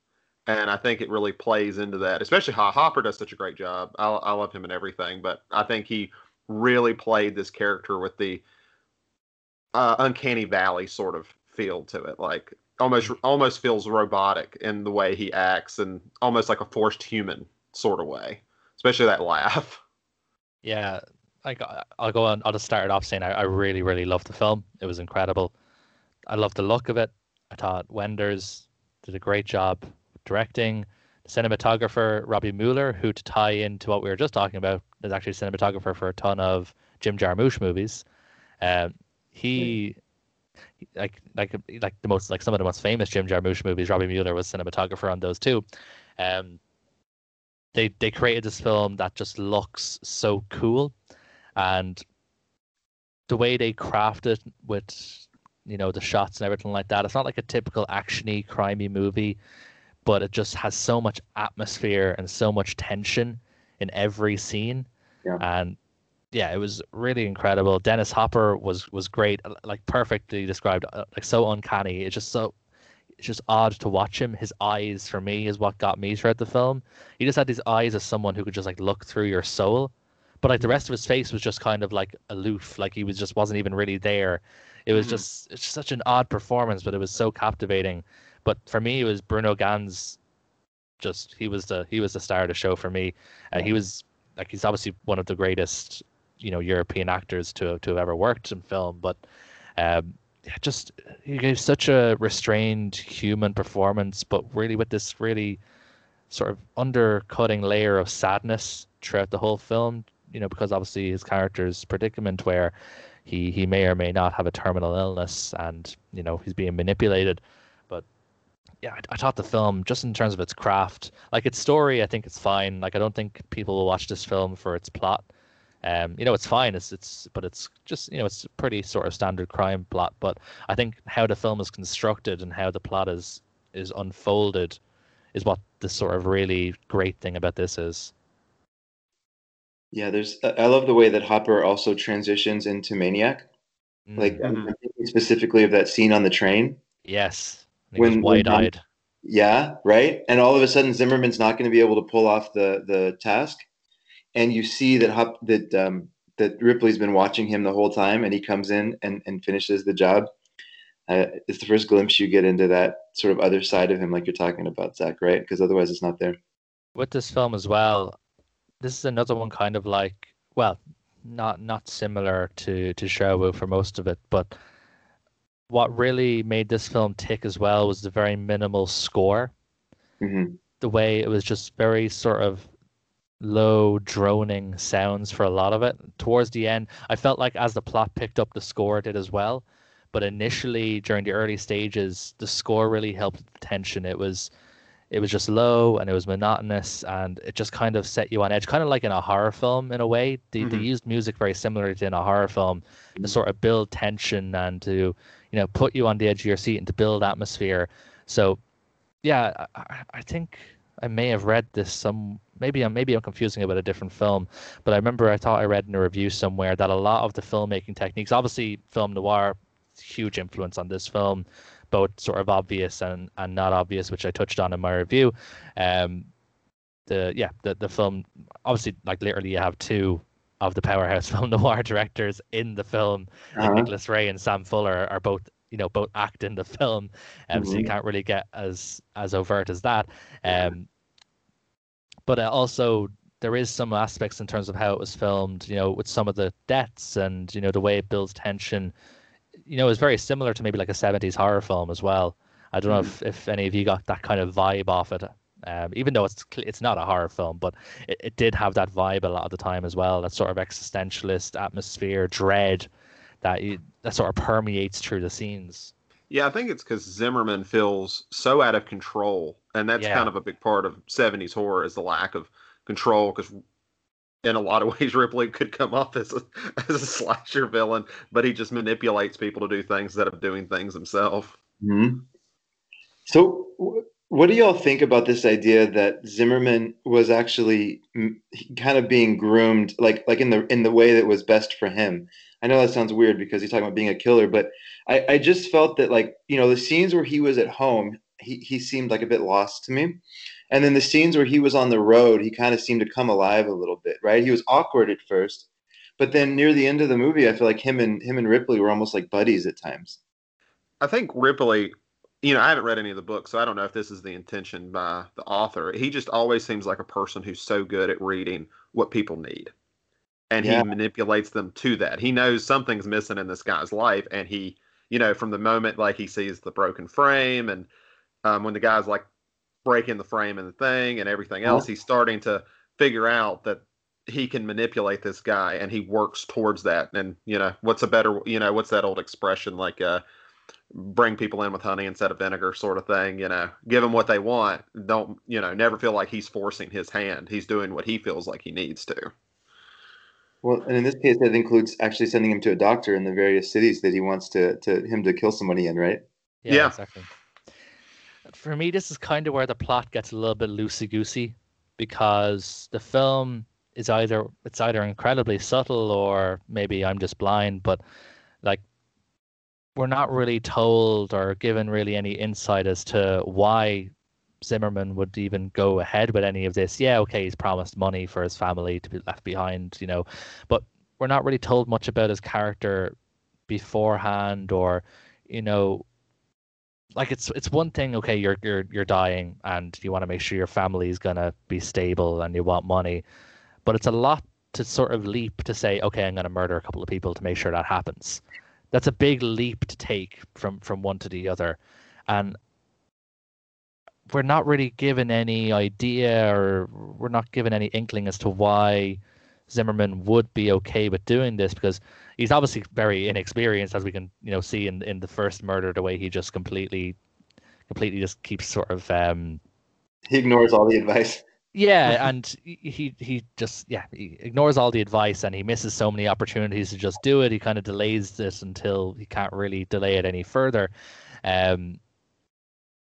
And I think it really plays into that, especially how Hopper does such a great job. I, I love him and everything, but I think he really played this character with the uh, uncanny valley sort of feel to it. Like almost mm. almost feels robotic in the way he acts and almost like a forced human sort of way. Especially that laugh. Yeah, like I'll go on. I'll just start it off saying I, I really, really loved the film. It was incredible. I loved the look of it. I thought Wenders did a great job directing. The cinematographer Robbie Mueller, who to tie into what we were just talking about, is actually a cinematographer for a ton of Jim Jarmusch movies. Um, he like like like the most like some of the most famous Jim Jarmusch movies. Robbie Mueller was cinematographer on those too. Um, they they created this film that just looks so cool, and the way they craft it with you know the shots and everything like that. It's not like a typical actiony, crimey movie, but it just has so much atmosphere and so much tension in every scene. Yeah. And yeah, it was really incredible. Dennis Hopper was was great, uh, like perfectly described, uh, like so uncanny. It's just so it's just odd to watch him. His eyes, for me, is what got me throughout the film. He just had these eyes of someone who could just like look through your soul, but like the rest of his face was just kind of like aloof, like he was just wasn't even really there. It was mm. just it's such an odd performance, but it was so captivating. But for me, it was Bruno Ganz. Just he was the he was the star of the show for me. Uh, he was like he's obviously one of the greatest you know European actors to to have ever worked in film, but um, just he gave such a restrained human performance, but really with this really sort of undercutting layer of sadness throughout the whole film. You know, because obviously his character's predicament where he he may or may not have a terminal illness, and you know he's being manipulated. But yeah, I, I thought the film, just in terms of its craft, like its story, I think it's fine. Like I don't think people will watch this film for its plot. Um, you know, it's fine. It's it's but it's just you know it's a pretty sort of standard crime plot. But I think how the film is constructed and how the plot is is unfolded is what the sort of really great thing about this is. Yeah, there's. I love the way that Hopper also transitions into Maniac. Mm. Like mm-hmm. specifically of that scene on the train. Yes, when wide-eyed. Yeah, right. And all of a sudden, Zimmerman's not going to be able to pull off the the task, and you see that Hop, that um, that Ripley's been watching him the whole time, and he comes in and, and finishes the job. Uh, it's the first glimpse you get into that sort of other side of him, like you're talking about, Zach, right? Because otherwise, it's not there. With this film as well, this is another one kind of like, well, not not similar to to Sherwood for most of it, but what really made this film tick as well was the very minimal score. Mm-hmm. The way it was just very sort of low droning sounds for a lot of it. Towards the end, I felt like as the plot picked up, the score did as well. But initially, during the early stages, the score really helped the tension. It was, it was just low and it was monotonous, and it just kind of set you on edge, kind of like in a horror film in a way. They, mm-hmm. they used music very similar to in a horror film to sort of build tension and to, you know, put you on the edge of your seat and to build atmosphere. So, yeah, I, I think I may have read this some maybe I'm maybe I'm confusing it with a different film, but I remember I thought I read in a review somewhere that a lot of the filmmaking techniques, obviously film noir, huge influence on this film, both sort of obvious and, and not obvious, which I touched on in my review. Um, the yeah the the film obviously like literally you have two of the powerhouse film noir directors in the film, uh-huh. like Nicholas Ray and Sam Fuller are both you know both act in the film, um, mm-hmm. so you mm-hmm. can't really get as as overt as that. Um, but uh, also there is some aspects in terms of how it was filmed, you know, with some of the deaths and you know the way it builds tension. You know, it's very similar to maybe like a '70s horror film as well. I don't know mm. if, if any of you got that kind of vibe off it. Um, even though it's it's not a horror film, but it, it did have that vibe a lot of the time as well. That sort of existentialist atmosphere, dread that you, that sort of permeates through the scenes. Yeah, I think it's because Zimmerman feels so out of control, and that's yeah. kind of a big part of '70s horror is the lack of control. Because in a lot of ways, Ripley could come off as a as a slasher villain, but he just manipulates people to do things instead of doing things himself. Mm-hmm. So, what do y'all think about this idea that Zimmerman was actually kind of being groomed, like like in the in the way that was best for him? I know that sounds weird because he's talking about being a killer, but I, I just felt that like you know the scenes where he was at home, he he seemed like a bit lost to me, and then the scenes where he was on the road, he kind of seemed to come alive a little bit. Right? He was awkward at first, but then near the end of the movie, I feel like him and him and Ripley were almost like buddies at times. I think Ripley you know, I haven't read any of the books, so I don't know if this is the intention by the author. He just always seems like a person who's so good at reading what people need. And yeah. he manipulates them to that. He knows something's missing in this guy's life, and he, you know, from the moment like he sees the broken frame, and um, when the guy's like breaking the frame and the thing and everything else, he's starting to figure out that he can manipulate this guy, and he works towards that. And you know, what's a better, you know, what's that old expression like? Uh, bring people in with honey instead of vinegar sort of thing you know give them what they want don't you know never feel like he's forcing his hand he's doing what he feels like he needs to well and in this case that includes actually sending him to a doctor in the various cities that he wants to to him to kill somebody in right yeah, yeah. exactly for me this is kind of where the plot gets a little bit loosey goosey because the film is either it's either incredibly subtle or maybe i'm just blind but like we're not really told or given really any insight as to why Zimmerman would even go ahead with any of this. Yeah, okay, he's promised money for his family to be left behind, you know, but we're not really told much about his character beforehand or, you know, like it's it's one thing, okay, you're you're you're dying and you want to make sure your family is gonna be stable and you want money, but it's a lot to sort of leap to say, okay, I'm gonna murder a couple of people to make sure that happens that's a big leap to take from from one to the other and we're not really given any idea or we're not given any inkling as to why Zimmerman would be okay with doing this because he's obviously very inexperienced as we can you know see in in the first murder the way he just completely completely just keeps sort of um he ignores all the advice yeah, and he he just yeah he ignores all the advice and he misses so many opportunities to just do it. He kind of delays this until he can't really delay it any further. Um,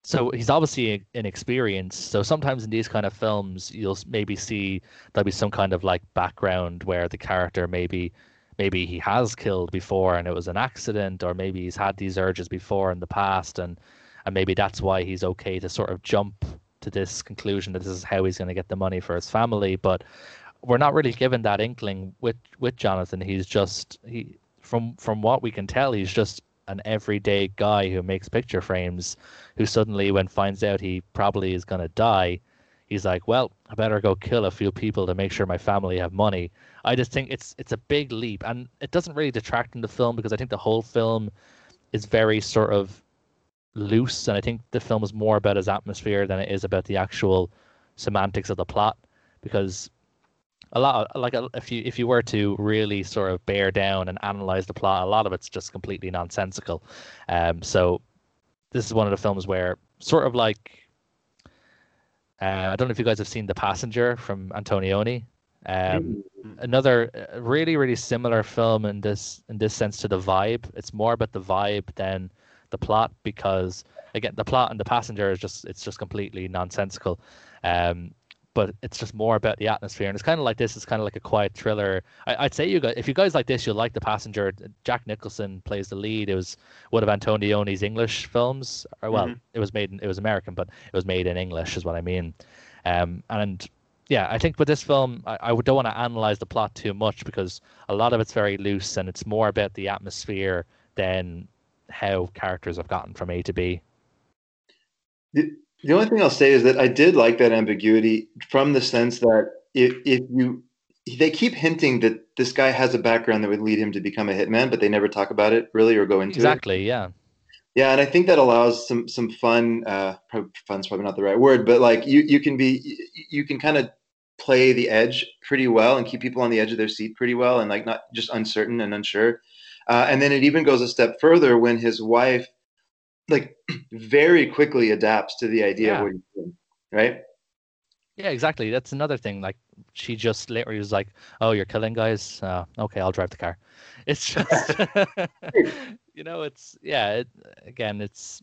so he's obviously inexperienced. So sometimes in these kind of films, you'll maybe see there'll be some kind of like background where the character maybe maybe he has killed before and it was an accident, or maybe he's had these urges before in the past, and and maybe that's why he's okay to sort of jump to this conclusion that this is how he's going to get the money for his family. But we're not really given that inkling with with Jonathan. He's just he from from what we can tell, he's just an everyday guy who makes picture frames. Who suddenly, when finds out he probably is going to die, he's like, "Well, I better go kill a few people to make sure my family have money." I just think it's it's a big leap, and it doesn't really detract in the film because I think the whole film is very sort of loose, and I think the film is more about his atmosphere than it is about the actual semantics of the plot. Because a lot, of, like if you if you were to really sort of bear down and analyze the plot, a lot of it's just completely nonsensical. Um, so this is one of the films where sort of like uh, I don't know if you guys have seen The Passenger from Antonioni. Um, mm-hmm. Another uh, really, really similar film in this in this sense to the vibe. It's more about the vibe than the plot because again, the plot and the passenger is just it's just completely nonsensical. Um, but it's just more about the atmosphere. And it's kind of like this. It's kind of like a quiet thriller. I, would say you guys, if you guys like this, you'll like The Passenger. Jack Nicholson plays the lead. It was one of Antonioni's English films. Or, well, mm-hmm. it was made in, it was American, but it was made in English, is what I mean. Um, and yeah, I think with this film, I, I don't want to analyze the plot too much because a lot of it's very loose and it's more about the atmosphere than how characters have gotten from A to B. The only thing I'll say is that I did like that ambiguity from the sense that if, if you they keep hinting that this guy has a background that would lead him to become a hitman, but they never talk about it really or go into exactly, it. Exactly, yeah. Yeah, and I think that allows some some fun. Uh, probably, fun's probably not the right word, but like you you can be you can kind of play the edge pretty well and keep people on the edge of their seat pretty well and like not just uncertain and unsure. Uh, and then it even goes a step further when his wife like very quickly adapts to the idea yeah. of what he's doing, right? Yeah, exactly. That's another thing. Like she just literally was like, "Oh, you're killing guys. Uh, okay, I'll drive the car." It's just, you know, it's yeah. It, again, it's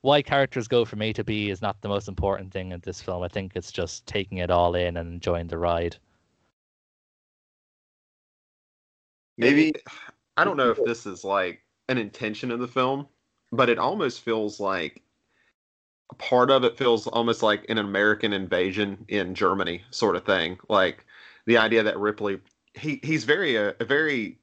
why characters go from A to B is not the most important thing in this film. I think it's just taking it all in and enjoying the ride. Maybe I don't know if this is like an intention of the film, but it almost feels like a part of it feels almost like an American invasion in Germany sort of thing. Like the idea that Ripley he he's very a, uh, a very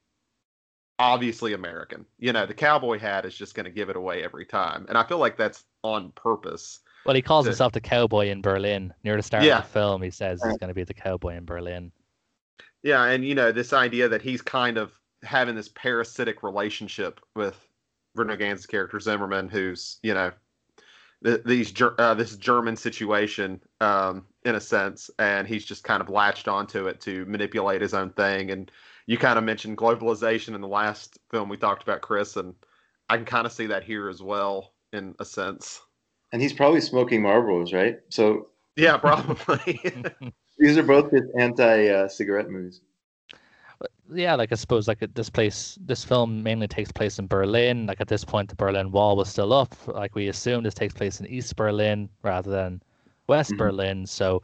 obviously American. You know, the cowboy hat is just going to give it away every time, and I feel like that's on purpose. Well, he calls to, himself the cowboy in Berlin. Near the start yeah. of the film, he says he's going to be the cowboy in Berlin. Yeah, and you know this idea that he's kind of having this parasitic relationship with Bruno Ganz's character Zimmerman, who's you know th- these uh, this German situation um, in a sense, and he's just kind of latched onto it to manipulate his own thing. And you kind of mentioned globalization in the last film we talked about, Chris, and I can kind of see that here as well in a sense. And he's probably smoking Marlboros, right? So yeah, probably. These are both just anti-cigarette uh, movies yeah, like I suppose like this place, this film mainly takes place in Berlin. Like at this point, the Berlin Wall was still up. Like we assume this takes place in East Berlin rather than West mm-hmm. Berlin. So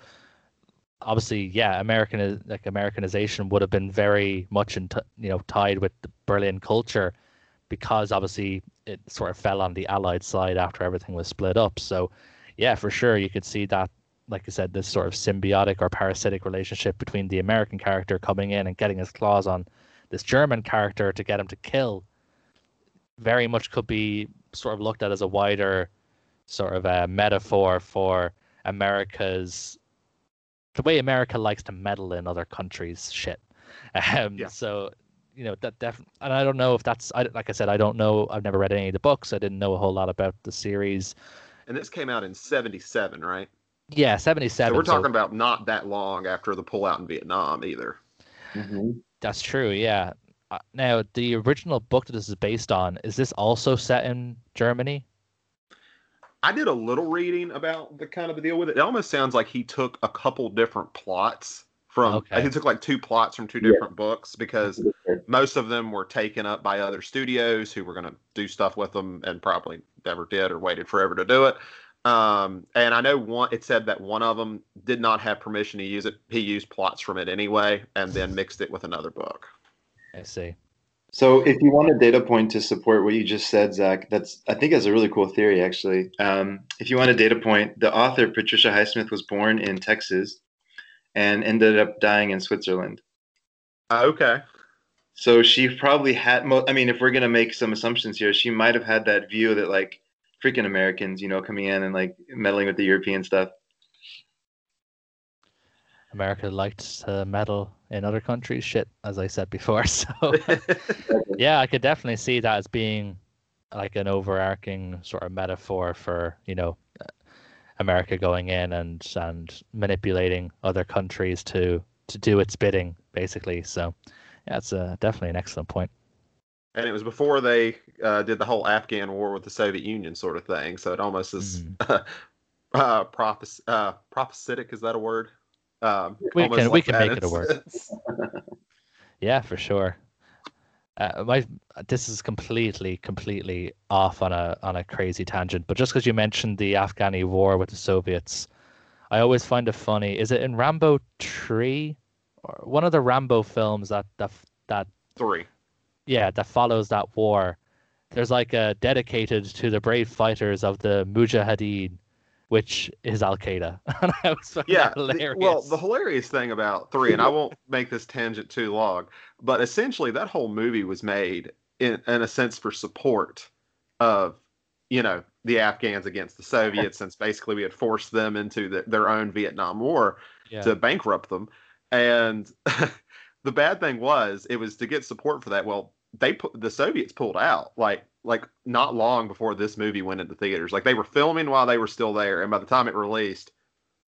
obviously, yeah, American like Americanization would have been very much in t- you know tied with the Berlin culture because obviously it sort of fell on the Allied side after everything was split up. So yeah, for sure, you could see that like I said, this sort of symbiotic or parasitic relationship between the American character coming in and getting his claws on this German character to get him to kill very much could be sort of looked at as a wider sort of a metaphor for America's the way America likes to meddle in other countries' shit. Um, yeah. So, you know that definitely, and I don't know if that's I, like I said, I don't know. I've never read any of the books. I didn't know a whole lot about the series. And this came out in '77, right? Yeah, 77. So we're talking so... about not that long after the pullout in Vietnam either. Mm-hmm. That's true, yeah. Uh, now, the original book that this is based on, is this also set in Germany? I did a little reading about the kind of a deal with it. It almost sounds like he took a couple different plots from okay. he took like two plots from two different yeah. books because most of them were taken up by other studios who were going to do stuff with them and probably never did or waited forever to do it. Um, and I know one. It said that one of them did not have permission to use it. He used plots from it anyway, and then mixed it with another book. I see. So, if you want a data point to support what you just said, Zach, that's I think that's a really cool theory. Actually, um, if you want a data point, the author Patricia Highsmith was born in Texas, and ended up dying in Switzerland. Okay. So she probably had. Mo- I mean, if we're gonna make some assumptions here, she might have had that view that like freaking Americans, you know, coming in and like meddling with the European stuff. America likes to meddle in other countries. Shit, as I said before. So yeah, I could definitely see that as being like an overarching sort of metaphor for you know America going in and and manipulating other countries to to do its bidding, basically. So yeah, it's uh, definitely an excellent point. And it was before they uh, did the whole Afghan war with the Soviet Union sort of thing. So it almost is mm-hmm. uh, prophes- uh, prophetic. Is that a word? Um, we can like we can make it a word. yeah, for sure. Uh, my this is completely completely off on a on a crazy tangent, but just because you mentioned the Afghani war with the Soviets, I always find it funny. Is it in Rambo three, or one of the Rambo films that that that three? Yeah, that follows that war. There's like a dedicated to the brave fighters of the Mujahideen which is Al Qaeda. yeah. The, well, the hilarious thing about three, and I won't make this tangent too long, but essentially that whole movie was made in, in a sense for support of, you know, the Afghans against the Soviets, since basically we had forced them into the, their own Vietnam War yeah. to bankrupt them. And the bad thing was, it was to get support for that. Well, they put the Soviets pulled out like like not long before this movie went into theaters. Like they were filming while they were still there, and by the time it released,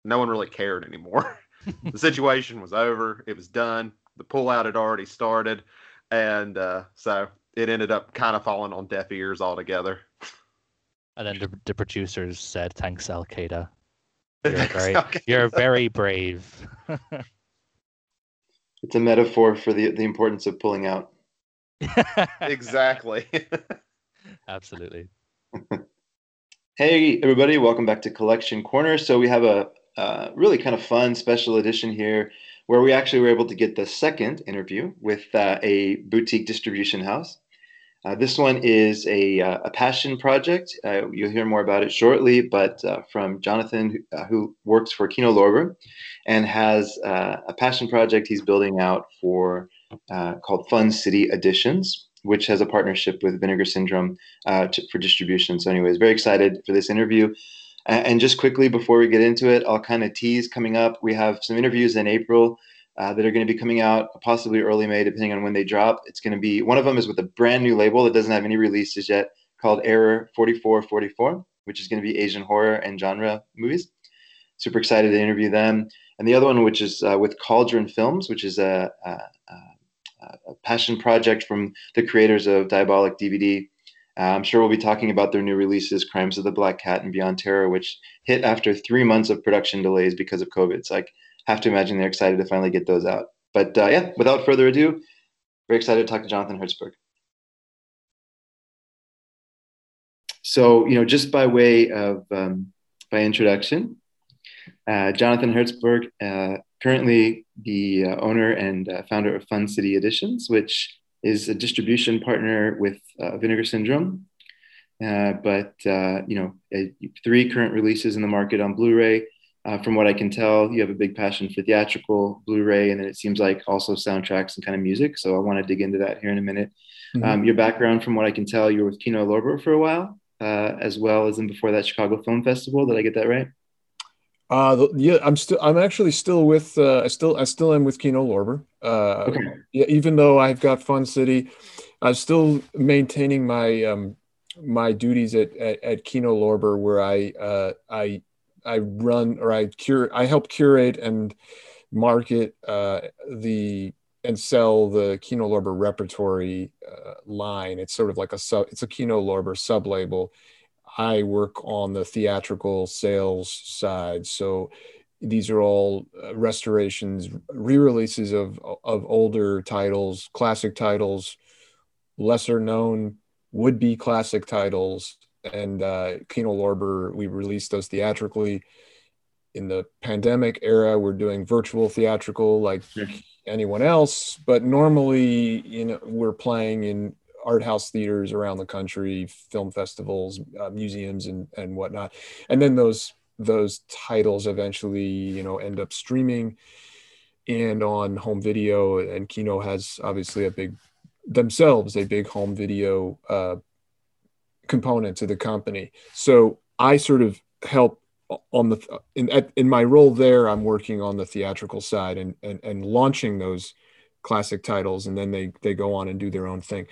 no one really cared anymore. the situation was over. It was done. The pullout had already started, and uh, so it ended up kind of falling on deaf ears altogether. And then the, the producers said, "Thanks, Al Qaeda. You're very, you're very brave." it's a metaphor for the the importance of pulling out. Exactly. Absolutely. hey, everybody, welcome back to Collection Corner. So, we have a uh, really kind of fun special edition here where we actually were able to get the second interview with uh, a boutique distribution house. Uh, this one is a, uh, a passion project. Uh, you'll hear more about it shortly, but uh, from Jonathan, who, who works for Kino Lorber and has a passion project he's building out for uh, called Fun City Editions, which has a partnership with Vinegar Syndrome uh, to, for distribution. So, anyways, very excited for this interview. And just quickly before we get into it, I'll kind of tease coming up. We have some interviews in April uh, that are going to be coming out possibly early May, depending on when they drop. It's going to be one of them is with a brand new label that doesn't have any releases yet called Error 4444, which is going to be Asian horror and genre movies. Super excited to interview them. And the other one, which is uh, with Cauldron Films, which is a, a, a a passion project from the creators of Diabolik DVD. Uh, I'm sure we'll be talking about their new releases, Crimes of the Black Cat and Beyond Terror, which hit after three months of production delays because of COVID. So I have to imagine they're excited to finally get those out. But uh, yeah, without further ado, very excited to talk to Jonathan Hertzberg. So, you know, just by way of um, by introduction, uh, Jonathan Hertzberg uh, currently the uh, owner and uh, founder of Fun City Editions, which is a distribution partner with uh, Vinegar Syndrome. Uh, but uh, you know, three current releases in the market on Blu-ray. Uh, from what I can tell, you have a big passion for theatrical Blu-ray, and then it seems like also soundtracks and kind of music. So I want to dig into that here in a minute. Mm-hmm. Um, your background, from what I can tell, you're with Kino Lorber for a while, as well as in before that Chicago Film Festival. Did I get that right? Uh, the, yeah, I'm still. I'm actually still with. Uh, I still. I still am with Kino Lorber. Uh, okay. Yeah, even though I've got Fun City, I'm still maintaining my um, my duties at, at, at Kino Lorber, where I uh, I I run or I cure. I help curate and market uh, the and sell the Kino Lorber repertory uh, line. It's sort of like a sub. It's a Kino Lorber sub label I work on the theatrical sales side. So these are all uh, restorations, re-releases of of older titles, classic titles, lesser known would-be classic titles. And uh, Kino Lorber, we released those theatrically. In the pandemic era, we're doing virtual theatrical like anyone else, but normally, you know, we're playing in art house theaters around the country, film festivals, uh, museums, and and whatnot. And then those those titles eventually, you know, end up streaming. and on home video. And Kino has obviously a big themselves a big home video uh, component to the company. So I sort of help on the in in my role there. I'm working on the theatrical side and and and launching those classic titles, and then they they go on and do their own thing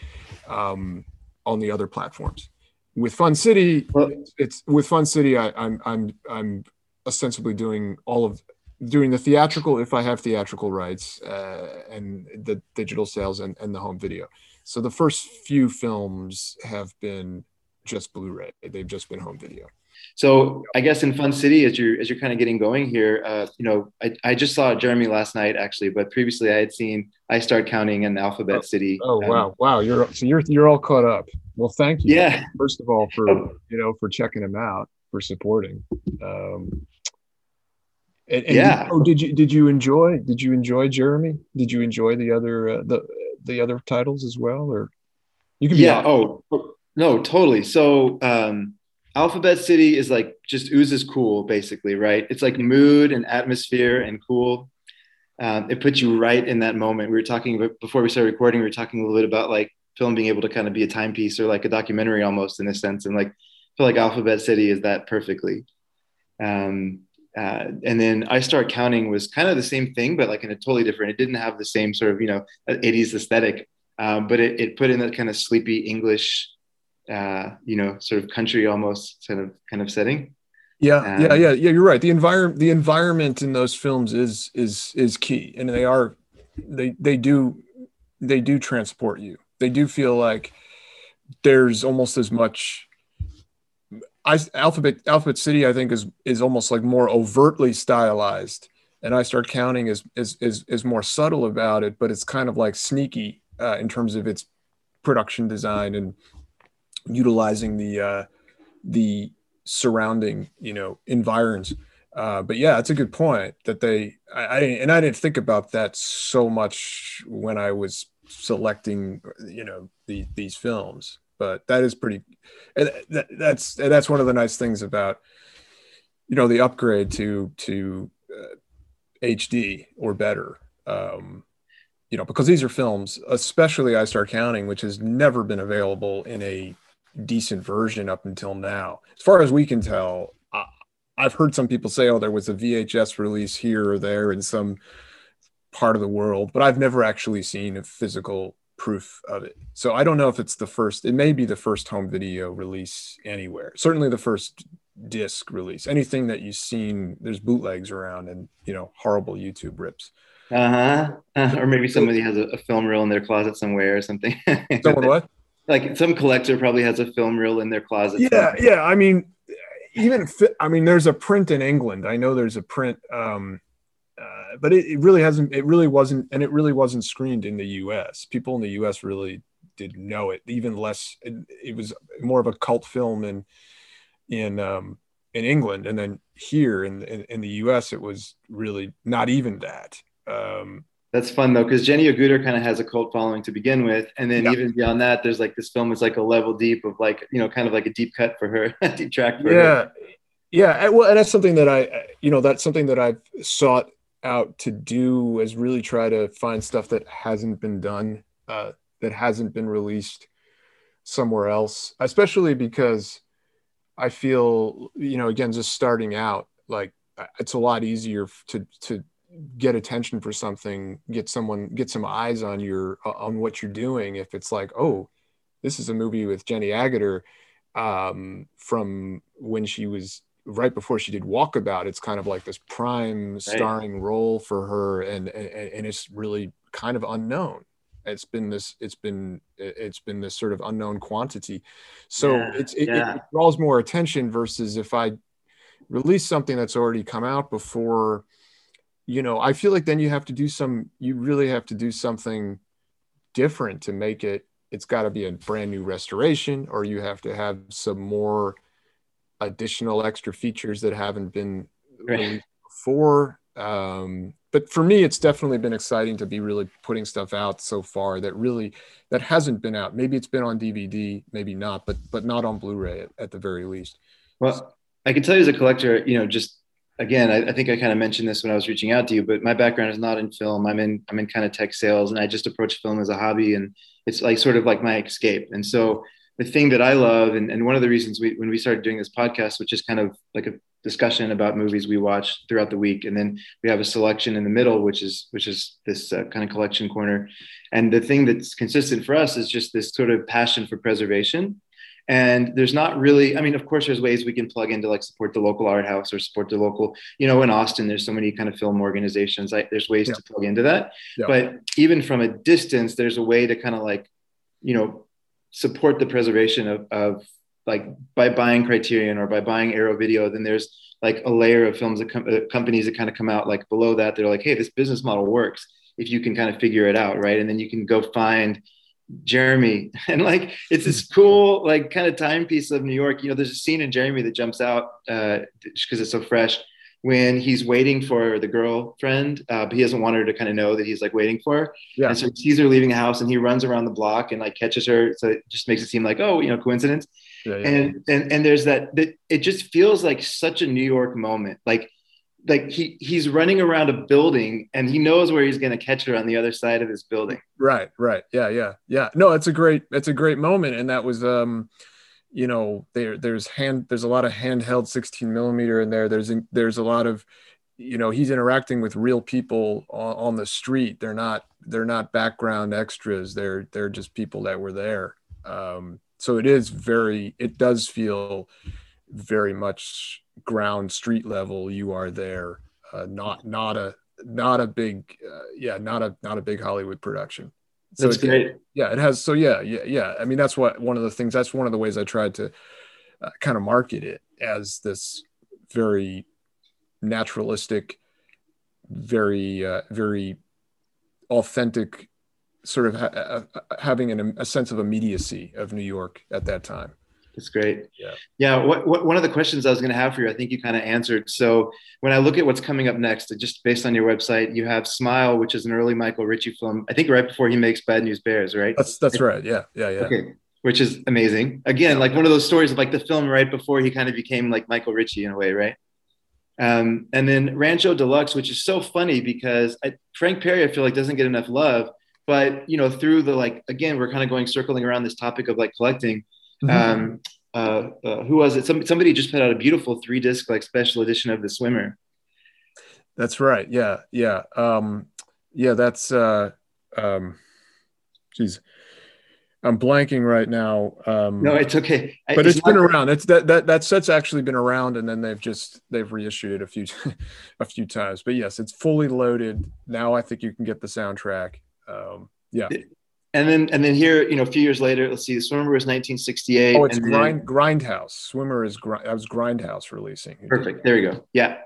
um, on the other platforms. With Fun City, well, it's, with Fun City. I, I'm I'm I'm ostensibly doing all of doing the theatrical if I have theatrical rights uh, and the digital sales and, and the home video. So the first few films have been just Blu-ray. They've just been home video. So I guess in Fun City, as you're as you're kind of getting going here, uh, you know, I, I just saw Jeremy last night actually, but previously I had seen I Start Counting in Alphabet oh, City. Oh um, wow, wow, you're so you're you're all caught up. Well, thank you. Yeah. First of all, for oh. you know for checking them out, for supporting. Um, and, and yeah. Did, oh, did you did you enjoy did you enjoy Jeremy? Did you enjoy the other uh, the the other titles as well, or you can? Yeah. Oh no, totally. So um, Alphabet City is like just oozes cool, basically, right? It's like mood and atmosphere and cool. Um, it puts you right in that moment. We were talking about, before we started recording. We were talking a little bit about like film being able to kind of be a timepiece or like a documentary almost in a sense, and like I feel like Alphabet City is that perfectly. Um, uh, and then I start counting was kind of the same thing, but like in a totally different. It didn't have the same sort of you know 80s aesthetic, um, but it, it put in that kind of sleepy English, uh, you know, sort of country almost kind of kind of setting. Yeah, um, yeah, yeah, yeah. You're right. The environment, the environment in those films is is is key, and they are they they do they do transport you. They do feel like there's almost as much I Alphabet Alphabet City I think is is almost like more overtly stylized, and I start counting is is is is more subtle about it, but it's kind of like sneaky uh, in terms of its production design and utilizing the uh, the surrounding you know environs. Uh, but yeah, it's a good point that they I, I and I didn't think about that so much when I was selecting you know the, these films but that is pretty that, that's that's one of the nice things about you know the upgrade to to uh, hd or better um you know because these are films especially i start counting which has never been available in a decent version up until now as far as we can tell I, i've heard some people say oh there was a vhs release here or there in some part of the world but i've never actually seen a physical proof of it. So I don't know if it's the first, it may be the first home video release anywhere. Certainly the first disc release. Anything that you've seen, there's bootlegs around and, you know, horrible YouTube rips. Uh-huh. Uh, or maybe somebody has a, a, film reel in their closet somewhere or something. Someone what? Like some collector probably has a film reel in their closet. Yeah, somewhere. yeah. I mean, even I mean, there's a print in England. I know there's a print um, uh, but it, it, really hasn't it really wasn't and it really wasn't screened in the us people in the us really didn't know it even less it, it was more of a cult film in in um in england and then here in in, in the us it was really not even that um that's fun though, because Jenny Agutter kind of has a cult following to begin with, and then yeah. even beyond that, there's like this film is like a level deep of like you know kind of like a deep cut for her, deep track for yeah. her. Yeah, well, and that's something that I, you know, that's something that I've sought out to do is really try to find stuff that hasn't been done, uh, that hasn't been released somewhere else, especially because I feel, you know, again, just starting out, like it's a lot easier to, to get attention for something, get someone, get some eyes on your, on what you're doing. If it's like, oh, this is a movie with Jenny Agutter um, from when she was right before she did Walkabout, it's kind of like this prime starring right. role for her, and, and and it's really kind of unknown. It's been this. It's been it's been this sort of unknown quantity. So yeah, it's it, yeah. it, draws more attention versus if I release something that's already come out before. You know, I feel like then you have to do some. You really have to do something different to make it. It's got to be a brand new restoration, or you have to have some more additional extra features that haven't been released before. Um, but for me, it's definitely been exciting to be really putting stuff out so far that really that hasn't been out. Maybe it's been on DVD, maybe not, but but not on Blu-ray at, at the very least. Well, I can tell you as a collector, you know, just again, I, I, think I kind of mentioned this when I was reaching out to you, but my background is not in film. I'm in I'm in kind of tech sales, and I just approach film as a hobby, and it's like sort of like my escape. And so the thing that I love, and, and one of the reasons we when we started doing this podcast, which is kind of like a discussion about movies we watch throughout the week, and then we have a selection in the middle, which is which is this uh, kind of collection corner. And the thing that's consistent for us is just this sort of passion for preservation and there's not really i mean of course there's ways we can plug into like support the local art house or support the local you know in austin there's so many kind of film organizations like there's ways yeah. to plug into that yeah. but even from a distance there's a way to kind of like you know support the preservation of, of like by buying criterion or by buying arrow video then there's like a layer of films that com- uh, companies that kind of come out like below that they're like hey this business model works if you can kind of figure it out right and then you can go find Jeremy. And like it's this cool, like kind of timepiece of New York. You know, there's a scene in Jeremy that jumps out uh, because it's so fresh when he's waiting for the girlfriend, uh, but he doesn't want her to kind of know that he's like waiting for her. Yeah. And so he sees her leaving the house and he runs around the block and like catches her. So it just makes it seem like, oh, you know, coincidence. Yeah, yeah. And, and, and there's that, that, it just feels like such a New York moment. Like like he he's running around a building and he knows where he's going to catch her on the other side of this building. Right right. Yeah yeah yeah. No it's a great it's a great moment. And that was um you know there there's hand there's a lot of handheld 16 millimeter in there. There's there's a lot of you know he's interacting with real people on, on the street. They're not they're not background extras. They're they're just people that were there. Um so it is very it does feel very much ground street level you are there. Uh, not not a not a big uh, yeah not a not a big hollywood production. So that's great. Yeah it has so yeah yeah yeah. I mean that's what one of the things that's one of the ways i tried to uh, kind of market it as this very naturalistic very uh, very authentic sort of ha- having an, a sense of immediacy of new york at that time that's great. Yeah. Yeah. What, what, one of the questions I was going to have for you, I think you kind of answered. So when I look at what's coming up next, just based on your website, you have Smile, which is an early Michael Ritchie film. I think right before he makes Bad News Bears, right? That's that's right. Yeah. Yeah. Yeah. Okay. Which is amazing. Again, like one of those stories of like the film right before he kind of became like Michael Ritchie in a way, right? Um, and then Rancho Deluxe, which is so funny because I, Frank Perry, I feel like doesn't get enough love. But you know, through the like, again, we're kind of going circling around this topic of like collecting Mm-hmm. Um, uh, uh, who was it? Some, somebody just put out a beautiful three disc like special edition of The Swimmer. That's right. Yeah, yeah, um, yeah. That's uh, um, geez. I'm blanking right now. Um, no, it's okay. But it's, it's been around. It's that that that set's actually been around, and then they've just they've reissued it a few a few times. But yes, it's fully loaded now. I think you can get the soundtrack. Um, yeah and then and then here, you know, a few years later, let's see, the Swimmer was 1968. Oh, it's Grind, then, Grindhouse. Swimmer is that was Grindhouse releasing. Perfect. There you go. Yeah.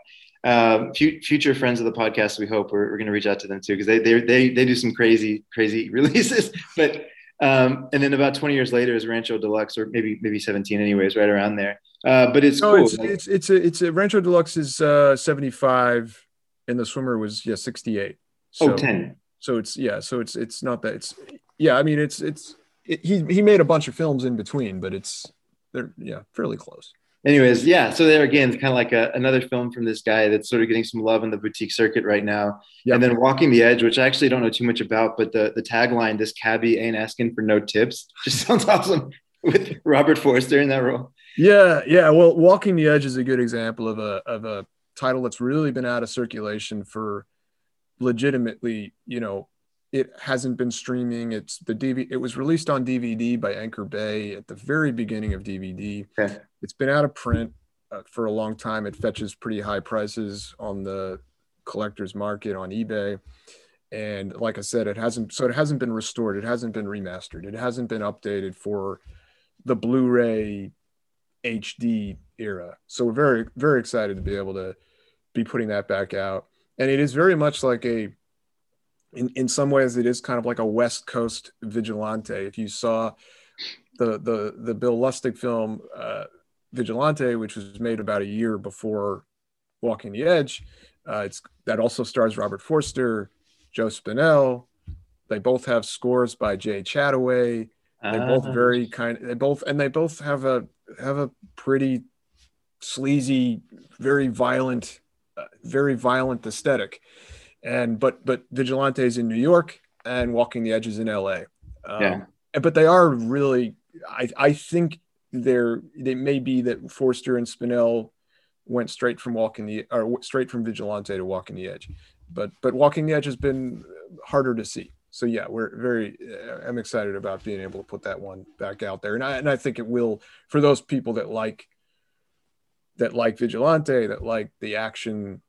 Um, future friends of the podcast, we hope we're, we're going to reach out to them too because they, they they they do some crazy crazy releases. But um, and then about 20 years later is Rancho Deluxe, or maybe maybe 17, anyways, right around there. Uh, but it's no, cool. It's, it's it's a it's a Rancho Deluxe is uh, 75, and the Swimmer was yeah 68. So, oh, 10. So it's yeah, so it's it's not that it's yeah, I mean, it's it's it, he he made a bunch of films in between, but it's they're yeah fairly close. Anyways, yeah. So there again, it's kind of like a, another film from this guy that's sort of getting some love in the boutique circuit right now. Yep. And then Walking the Edge, which I actually don't know too much about, but the the tagline, "This cabbie ain't asking for no tips," just sounds awesome with Robert Forster in that role. Yeah, yeah. Well, Walking the Edge is a good example of a of a title that's really been out of circulation for legitimately, you know, it hasn't been streaming. It's the DVD. It was released on DVD by Anchor Bay at the very beginning of DVD. Okay. It's been out of print uh, for a long time. It fetches pretty high prices on the collector's market on eBay. And like I said, it hasn't. So it hasn't been restored. It hasn't been remastered. It hasn't been updated for the Blu-ray HD era. So we're very very excited to be able to be putting that back out. And it is very much like a in, in some ways it is kind of like a west coast vigilante. If you saw the the the bill lustig film uh, vigilante which was made about a year before walking the edge uh, it's that also stars robert forster joe spinell. They both have scores by jay chattaway they uh, both ah. very kind they both and they both have a have a pretty sleazy very violent uh, very violent aesthetic, and but but Vigilantes in New York and Walking the Edges in L.A. Um, yeah. But they are really, I I think they're they may be that Forster and Spinell went straight from Walking the or straight from Vigilante to Walking the Edge, but but Walking the Edge has been harder to see so yeah, we're very. Uh, I'm excited about being able to put that one back out there, and I and I think it will for those people that like that like Vigilante, that like the action,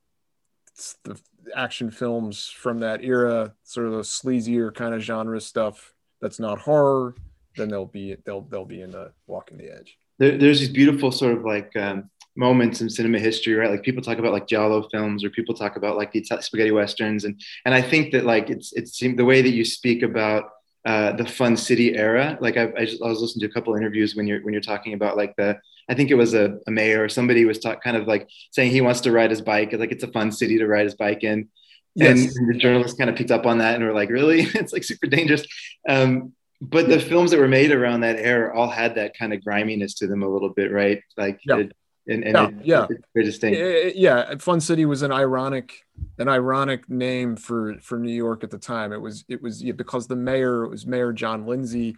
the action films from that era, sort of the sleazier kind of genre stuff that's not horror. Then they'll be they'll they'll be into Walking the Edge. There, there's these beautiful sort of like um, moments in cinema history, right? Like people talk about like giallo films, or people talk about like the spaghetti westerns, and and I think that like it's it seemed the way that you speak about uh, the Fun City era. Like I, I, just, I was listening to a couple interviews when you're when you're talking about like the I think it was a, a mayor or somebody was talk, kind of like saying he wants to ride his bike. Like it's a fun city to ride his bike in. Yes. And the journalists kind of picked up on that and were like, really? it's like super dangerous. Um, but the films that were made around that era all had that kind of griminess to them a little bit, right? Like yeah. it, and, and yeah, it, yeah. very distinct. Eh, eh, yeah, Fun City was an ironic, an ironic name for for New York at the time. It was it was yeah, because the mayor it was Mayor John Lindsay,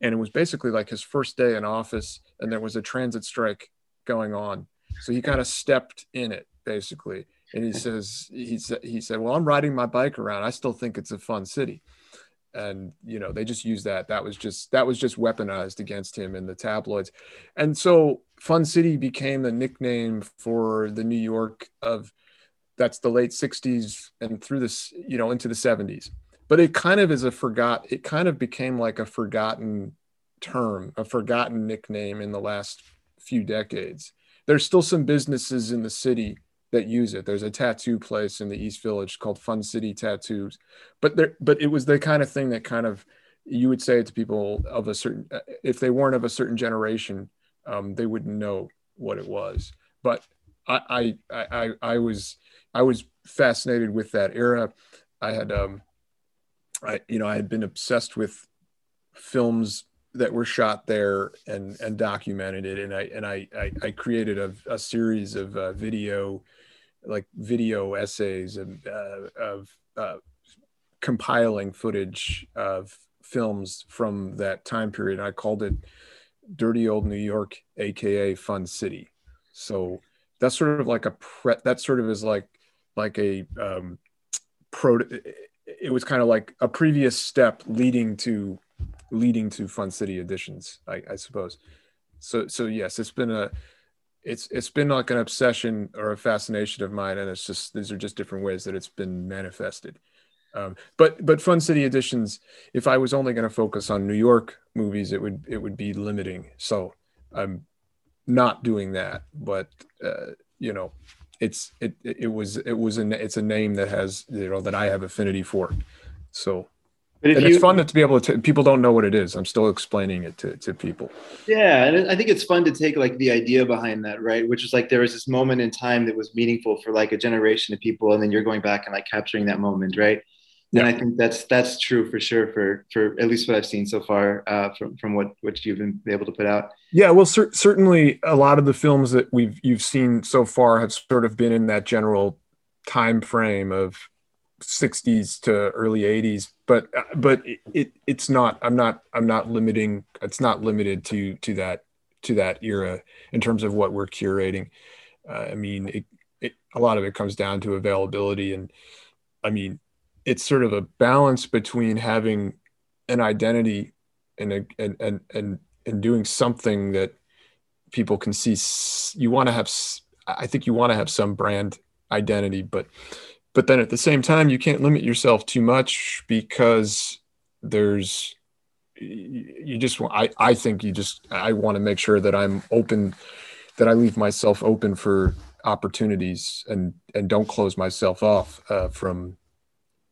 and it was basically like his first day in office, and there was a transit strike going on, so he kind of stepped in it basically, and he says he said he said, well, I'm riding my bike around. I still think it's a fun city and you know they just used that that was just that was just weaponized against him in the tabloids and so fun city became the nickname for the new york of that's the late 60s and through this you know into the 70s but it kind of is a forgot it kind of became like a forgotten term a forgotten nickname in the last few decades. There's still some businesses in the city that use it. There's a tattoo place in the East Village called Fun City Tattoos, but there, but it was the kind of thing that kind of you would say to people of a certain, if they weren't of a certain generation, um, they wouldn't know what it was. But I, I, I, I was, I was fascinated with that era. I had, um, I, you know, I had been obsessed with films that were shot there and and documented it and i and i i, I created a, a series of uh, video like video essays and uh, of uh, compiling footage of films from that time period. I called it "Dirty Old New York," aka Fun City. So that's sort of like a pre- that sort of is like like a um, pro. It was kind of like a previous step leading to leading to Fun City editions, I, I suppose. So so yes, it's been a it's it's been like an obsession or a fascination of mine, and it's just these are just different ways that it's been manifested. Um, but but Fun City Editions, if I was only going to focus on New York movies, it would it would be limiting. So I'm not doing that. But uh, you know, it's it it was it was an it's a name that has you know that I have affinity for. So and you, it's fun to be able to people don't know what it is i'm still explaining it to, to people yeah and i think it's fun to take like the idea behind that right which is like there was this moment in time that was meaningful for like a generation of people and then you're going back and like capturing that moment right yeah. and i think that's that's true for sure for for at least what i've seen so far uh, from, from what what you've been able to put out yeah well cer- certainly a lot of the films that we've you've seen so far have sort of been in that general time frame of 60s to early 80s but but it, it's not i'm not i'm not limiting it's not limited to to that to that era in terms of what we're curating uh, i mean it, it a lot of it comes down to availability and i mean it's sort of a balance between having an identity and a, and and and and doing something that people can see you want to have i think you want to have some brand identity but but then at the same time you can't limit yourself too much because there's you just I, I think you just i want to make sure that i'm open that i leave myself open for opportunities and and don't close myself off uh, from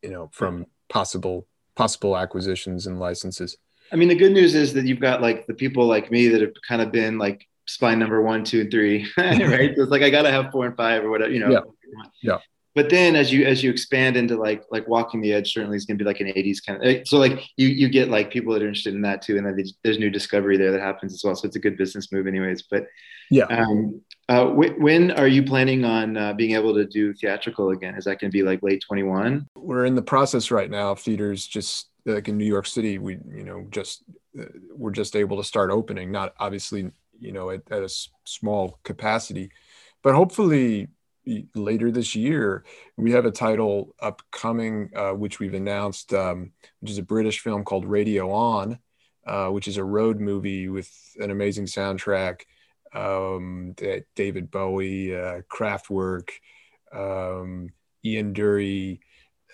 you know from possible possible acquisitions and licenses. I mean the good news is that you've got like the people like me that have kind of been like spine number one two and three right? So it's like i gotta have four and five or whatever you know. Yeah, yeah. But then as you as you expand into like like walking the edge certainly is going to be like an 80s kind of so like you you get like people that are interested in that too and then there's new discovery there that happens as well. So it's a good business move anyways but yeah. um Uh, wh- when are you planning on uh, being able to do theatrical again? Is that going to be like late 21? We're in the process right now theaters just like in New York City. We, you know, just uh, we're just able to start opening, not obviously, you know, at, at a s- small capacity, but hopefully later this year we have a title upcoming uh, which we've announced um, which is a british film called radio on uh, which is a road movie with an amazing soundtrack um, David Bowie, uh, Kraftwerk, um, Ian Dury,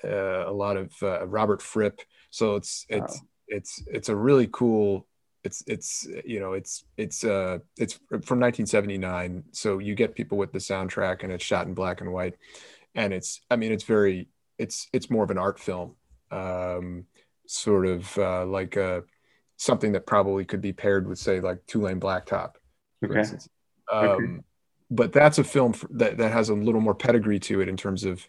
uh, a lot of uh, Robert Fripp. So it's it's wow. it's it's a really cool. It's it's you know it's it's uh it's from 1979. So you get people with the soundtrack and it's shot in black and white, and it's I mean it's very it's it's more of an art film, um, sort of uh, like a uh, something that probably could be paired with say like Two Lane Blacktop okay. Um, okay. But that's a film that that has a little more pedigree to it in terms of,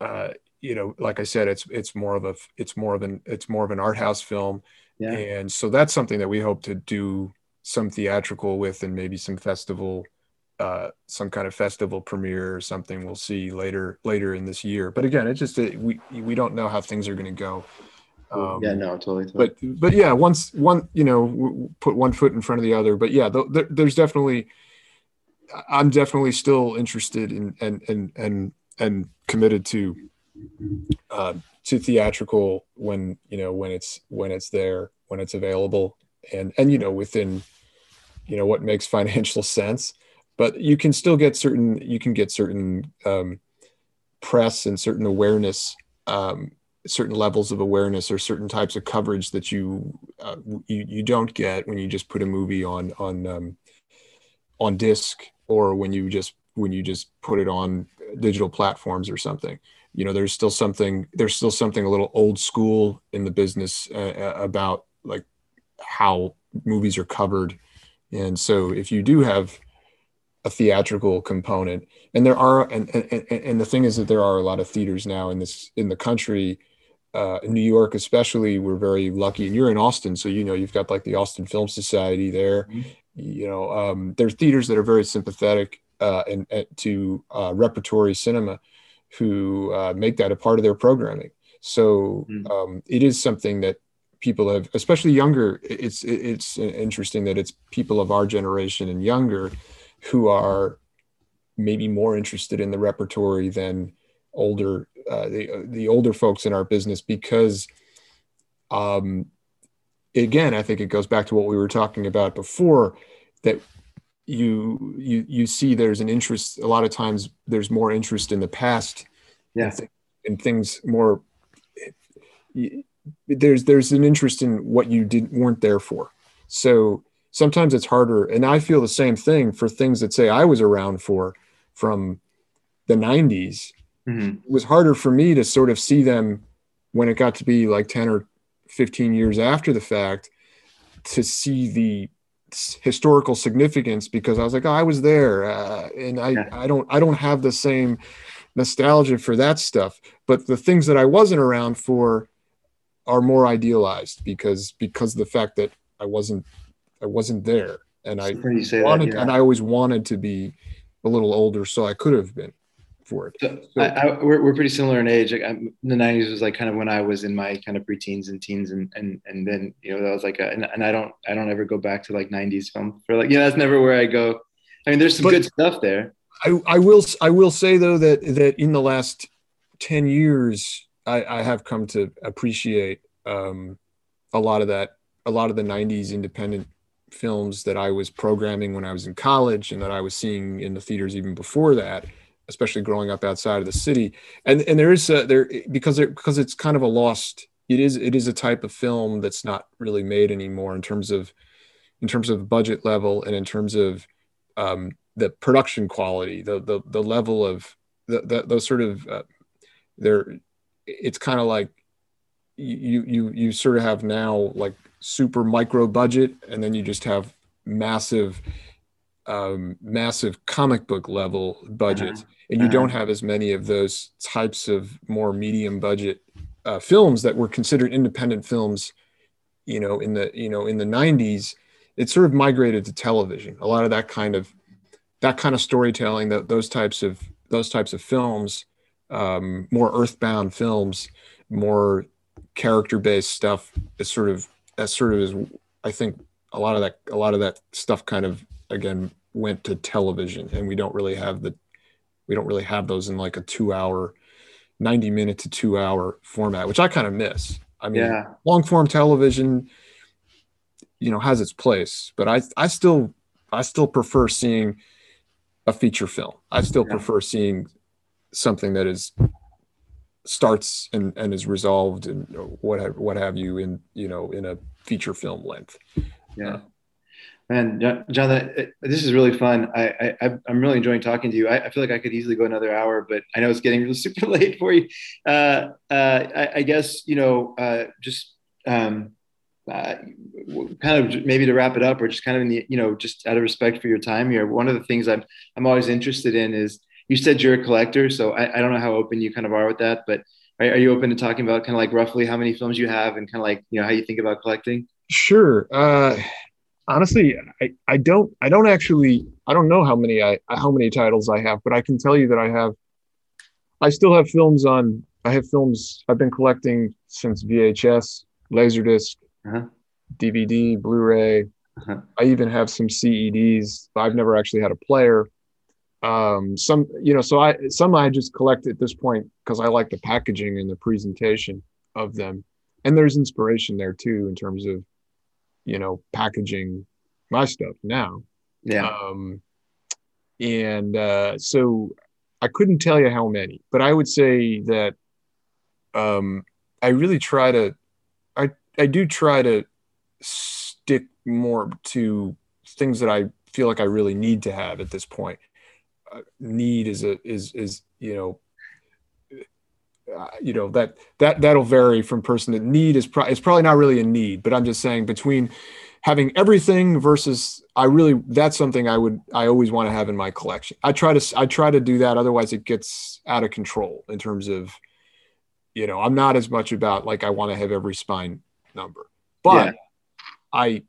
uh, you know, like I said, it's it's more of a it's more of an it's more of an art house film, yeah. and so that's something that we hope to do some theatrical with and maybe some festival uh, some kind of festival premiere or something we'll see later later in this year. But again, it just it, we we don't know how things are going to go. Um, yeah, no, totally, totally, But but yeah, once one you know put one foot in front of the other. But yeah, th- there's definitely I'm definitely still interested in and and and and committed to uh, to theatrical when you know when it's when it's there when it's available and and you know within you know what makes financial sense but you can still get certain you can get certain um, press and certain awareness um, certain levels of awareness or certain types of coverage that you uh, you, you don't get when you just put a movie on on um, on disc or when you just when you just put it on digital platforms or something. You know there's still something there's still something a little old school in the business uh, uh about like how movies are covered. And so if you do have a theatrical component and there are and, and and the thing is that there are a lot of theaters now in this in the country uh, in New York, especially, we're very lucky. And you're in Austin, so you know you've got like the Austin Film Society there. Mm-hmm. You know, um, there's theaters that are very sympathetic uh, and, and to uh, repertory cinema, who uh, make that a part of their programming. So mm-hmm. um, it is something that people have, especially younger. It's it's interesting that it's people of our generation and younger who are maybe more interested in the repertory than older uh, the the older folks in our business because um, again I think it goes back to what we were talking about before that you you you see there's an interest a lot of times there's more interest in the past yeah. in, th- things more there's there's an interest in what you didn't weren't there for. So sometimes it's harder and i feel the same thing for things that say i was around for from the 90s mm-hmm. it was harder for me to sort of see them when it got to be like 10 or 15 years after the fact to see the historical significance because I was like, oh, I was there, uh, and I, yeah. I don't I don't have the same nostalgia for that stuff. But the things that I wasn't around for are more idealized because because the fact that I wasn't I wasn't there, and I wanted that, yeah. and I always wanted to be a little older, so I could have been for it. So, so I, I, we're, we're pretty similar in age. Like the '90s was like kind of when I was in my kind of preteens and teens, and and and then you know that was like, a, and, and I don't I don't ever go back to like '90s film for like yeah, that's never where I go. I mean, there's some but good stuff there. I, I will I will say though that that in the last ten years, I, I have come to appreciate um, a lot of that, a lot of the '90s independent films that I was programming when I was in college and that I was seeing in the theaters even before that especially growing up outside of the city. And and there is a, there because because it's kind of a lost. It is it is a type of film that's not really made anymore in terms of in terms of budget level and in terms of um, the production quality, the the the level of the, the those sort of uh, there. It's kind of like you you you sort of have now like super micro budget, and then you just have massive um, massive comic book level budgets, uh-huh. and you uh-huh. don't have as many of those types of more medium budget uh, films that were considered independent films. You know, in the you know in the '90s, it sort of migrated to television. A lot of that kind of that kind of storytelling, that those types of those types of films, um, more earthbound films, more character based stuff is sort of that sort of is I think a lot of that a lot of that stuff kind of again went to television and we don't really have the we don't really have those in like a two hour 90 minute to two hour format which i kind of miss i mean yeah. long form television you know has its place but i i still i still prefer seeing a feature film i still yeah. prefer seeing something that is starts and, and is resolved and what have, what have you in you know in a feature film length yeah uh, Man, John, this is really fun. I, I am really enjoying talking to you. I, I, feel like I could easily go another hour, but I know it's getting really super late for you. Uh, uh, I, I, guess you know, uh, just um, uh, kind of maybe to wrap it up, or just kind of in the you know, just out of respect for your time here. One of the things I'm I'm always interested in is you said you're a collector, so I, I don't know how open you kind of are with that, but are, are you open to talking about kind of like roughly how many films you have and kind of like you know how you think about collecting? Sure. Uh, honestly, I, I don't I don't actually I don't know how many I how many titles I have, but I can tell you that I have I still have films on I have films I've been collecting since VHS, Laserdisc, uh-huh. DVD, Blu-ray. Uh-huh. I even have some CEDs. I've never actually had a player. Um, some you know, so I some I just collect at this point because I like the packaging and the presentation of them, and there's inspiration there too in terms of you know, packaging my stuff now. Yeah. Um, and uh, so I couldn't tell you how many, but I would say that um, I really try to, I, I do try to stick more to things that I feel like I really need to have at this point. Uh, need is a is is you know uh, you know that that that'll vary from person to need is pro- it's probably not really a need but i'm just saying between having everything versus i really that's something i would i always want to have in my collection i try to i try to do that otherwise it gets out of control in terms of you know i'm not as much about like i want to have every spine number but yeah. i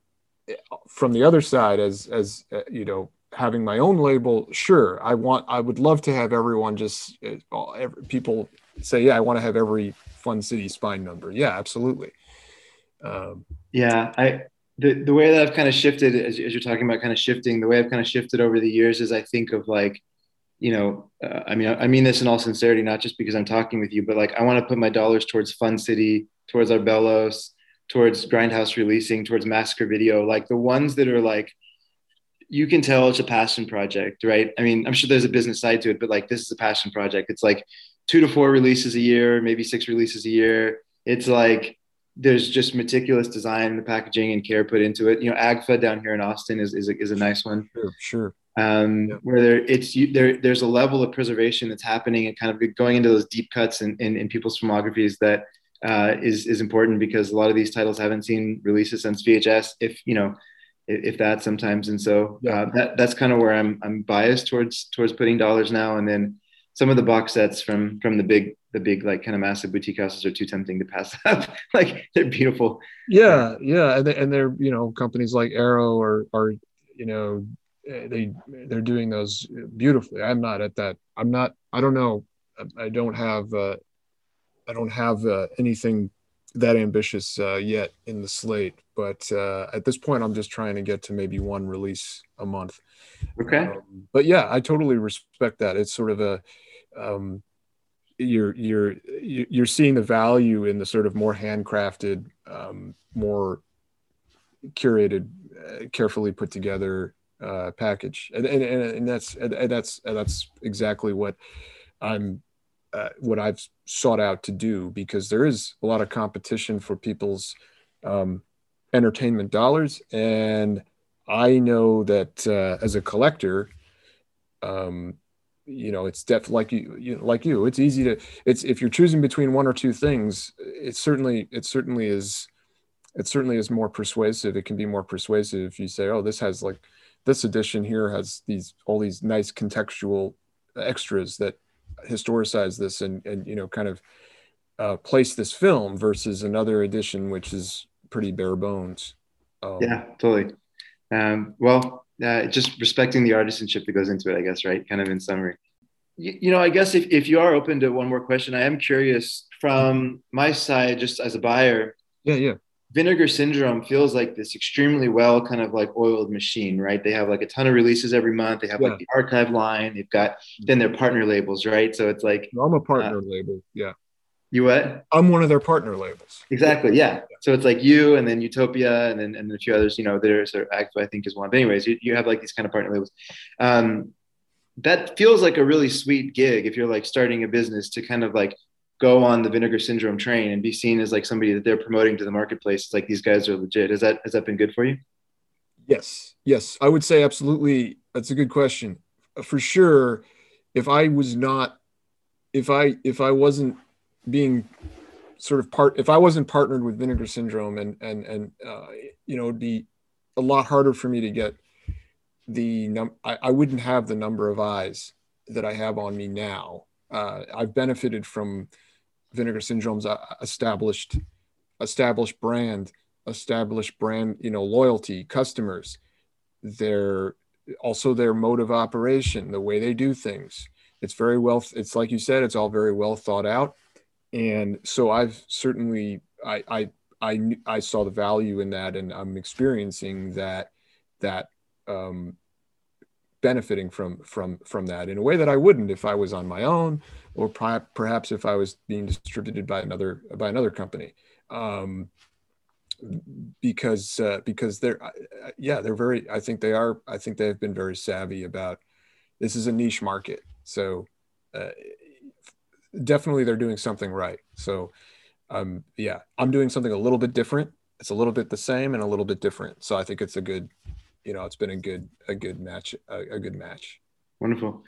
from the other side as as uh, you know having my own label sure i want i would love to have everyone just uh, every, people say, yeah, I want to have every Fun City spine number. Yeah, absolutely. Um, yeah, I the the way that I've kind of shifted as, as you're talking about kind of shifting, the way I've kind of shifted over the years is I think of like, you know, uh, I mean, I mean this in all sincerity, not just because I'm talking with you, but like I want to put my dollars towards Fun City, towards Arbelos, towards Grindhouse releasing, towards Massacre Video, like the ones that are like you can tell it's a passion project, right? I mean, I'm sure there's a business side to it, but like this is a passion project. It's like two to four releases a year, maybe six releases a year. It's like there's just meticulous design, the packaging and care put into it. You know, Agfa down here in Austin is is a, is a nice one. Sure, sure. Um, yeah. Where there it's you, there there's a level of preservation that's happening and kind of going into those deep cuts in, in, in people's filmographies that uh, is is important because a lot of these titles haven't seen releases since VHS. If you know, if, if that sometimes, and so uh, that that's kind of where I'm I'm biased towards towards putting dollars now. And then some of the box sets from from the big the big like kind of massive boutique houses are too tempting to pass up. like they're beautiful. Yeah, yeah, and, they, and they're you know companies like Arrow or are you know they they're doing those beautifully. I'm not at that. I'm not. I don't know. I don't have. Uh, I don't have uh, anything that ambitious uh, yet in the slate, but uh, at this point, I'm just trying to get to maybe one release a month. Okay. Um, but yeah, I totally respect that. It's sort of a um, you're you're you're seeing the value in the sort of more handcrafted, um, more curated, uh, carefully put together uh, package, and and, and that's and that's and that's exactly what I'm uh, what I've sought out to do because there is a lot of competition for people's um, entertainment dollars, and I know that uh, as a collector, um, you know, it's def like you, you like you, it's easy to it's if you're choosing between one or two things, it certainly it certainly is it certainly is more persuasive. It can be more persuasive if you say, oh, this has like this edition here has these all these nice contextual extras that historicize this and and you know kind of uh, place this film versus another edition which is pretty bare bones. Um, yeah, totally. Um, well, uh, just respecting the artisanship that goes into it, I guess, right? Kind of in summary. You, you know, I guess if, if you are open to one more question, I am curious from my side, just as a buyer. Yeah, yeah. Vinegar Syndrome feels like this extremely well kind of like oiled machine, right? They have like a ton of releases every month. They have yeah. like the archive line. They've got then their partner labels, right? So it's like I'm a partner uh, label. Yeah. You what? I'm one of their partner labels. Exactly. Yeah. So it's like you and then Utopia and then and a few others, you know, there's Agfa, I think is one. But anyways, you, you have like these kind of partner labels. Um, that feels like a really sweet gig if you're like starting a business to kind of like go on the vinegar syndrome train and be seen as like somebody that they're promoting to the marketplace. It's like these guys are legit. Has that has that been good for you? Yes. Yes. I would say absolutely. That's a good question. For sure. If I was not if I if I wasn't being sort of part if I wasn't partnered with Vinegar Syndrome and and and uh, you know it'd be a lot harder for me to get the num I, I wouldn't have the number of eyes that I have on me now. Uh, I've benefited from Vinegar Syndrome's uh, established established brand, established brand, you know, loyalty, customers, their also their mode of operation, the way they do things. It's very well. It's like you said, it's all very well thought out and so I've certainly I I I, I saw the value in that, and I'm experiencing that that um, benefiting from from from that in a way that I wouldn't if I was on my own, or perhaps if I was being distributed by another by another company. Um, because uh, because they're yeah they're very I think they are I think they have been very savvy about this is a niche market so uh, definitely they're doing something right. So, um, yeah, I'm doing something a little bit different. It's a little bit the same and a little bit different. So I think it's a good, you know, it's been a good, a good match, a, a good match. Wonderful.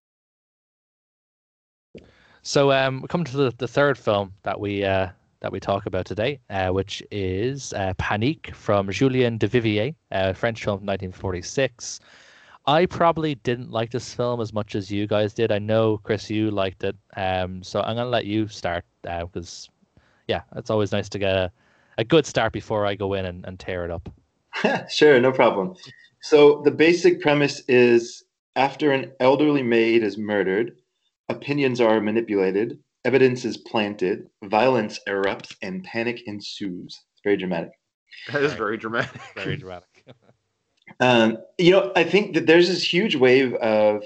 So um, we come to the, the third film that we uh, that we talk about today, uh, which is uh, Panique from Julien Duvivier, a French film from 1946. I probably didn't like this film as much as you guys did. I know Chris, you liked it. Um, so I'm gonna let you start because, uh, yeah, it's always nice to get a, a good start before I go in and, and tear it up. sure, no problem. So the basic premise is after an elderly maid is murdered, opinions are manipulated, evidence is planted, violence erupts, and panic ensues. It's very dramatic. That is very dramatic. Very dramatic. Um, you know, I think that there's this huge wave of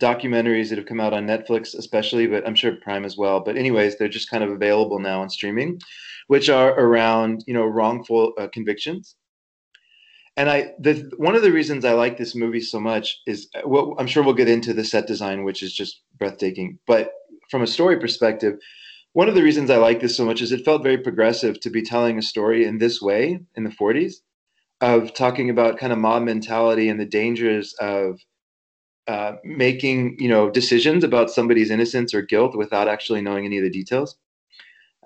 documentaries that have come out on Netflix, especially, but I'm sure Prime as well. But anyways, they're just kind of available now on streaming, which are around you know wrongful uh, convictions. And I, the one of the reasons I like this movie so much is, well, I'm sure we'll get into the set design, which is just breathtaking. But from a story perspective, one of the reasons I like this so much is it felt very progressive to be telling a story in this way in the 40s of talking about kind of mob mentality and the dangers of uh, making you know decisions about somebody's innocence or guilt without actually knowing any of the details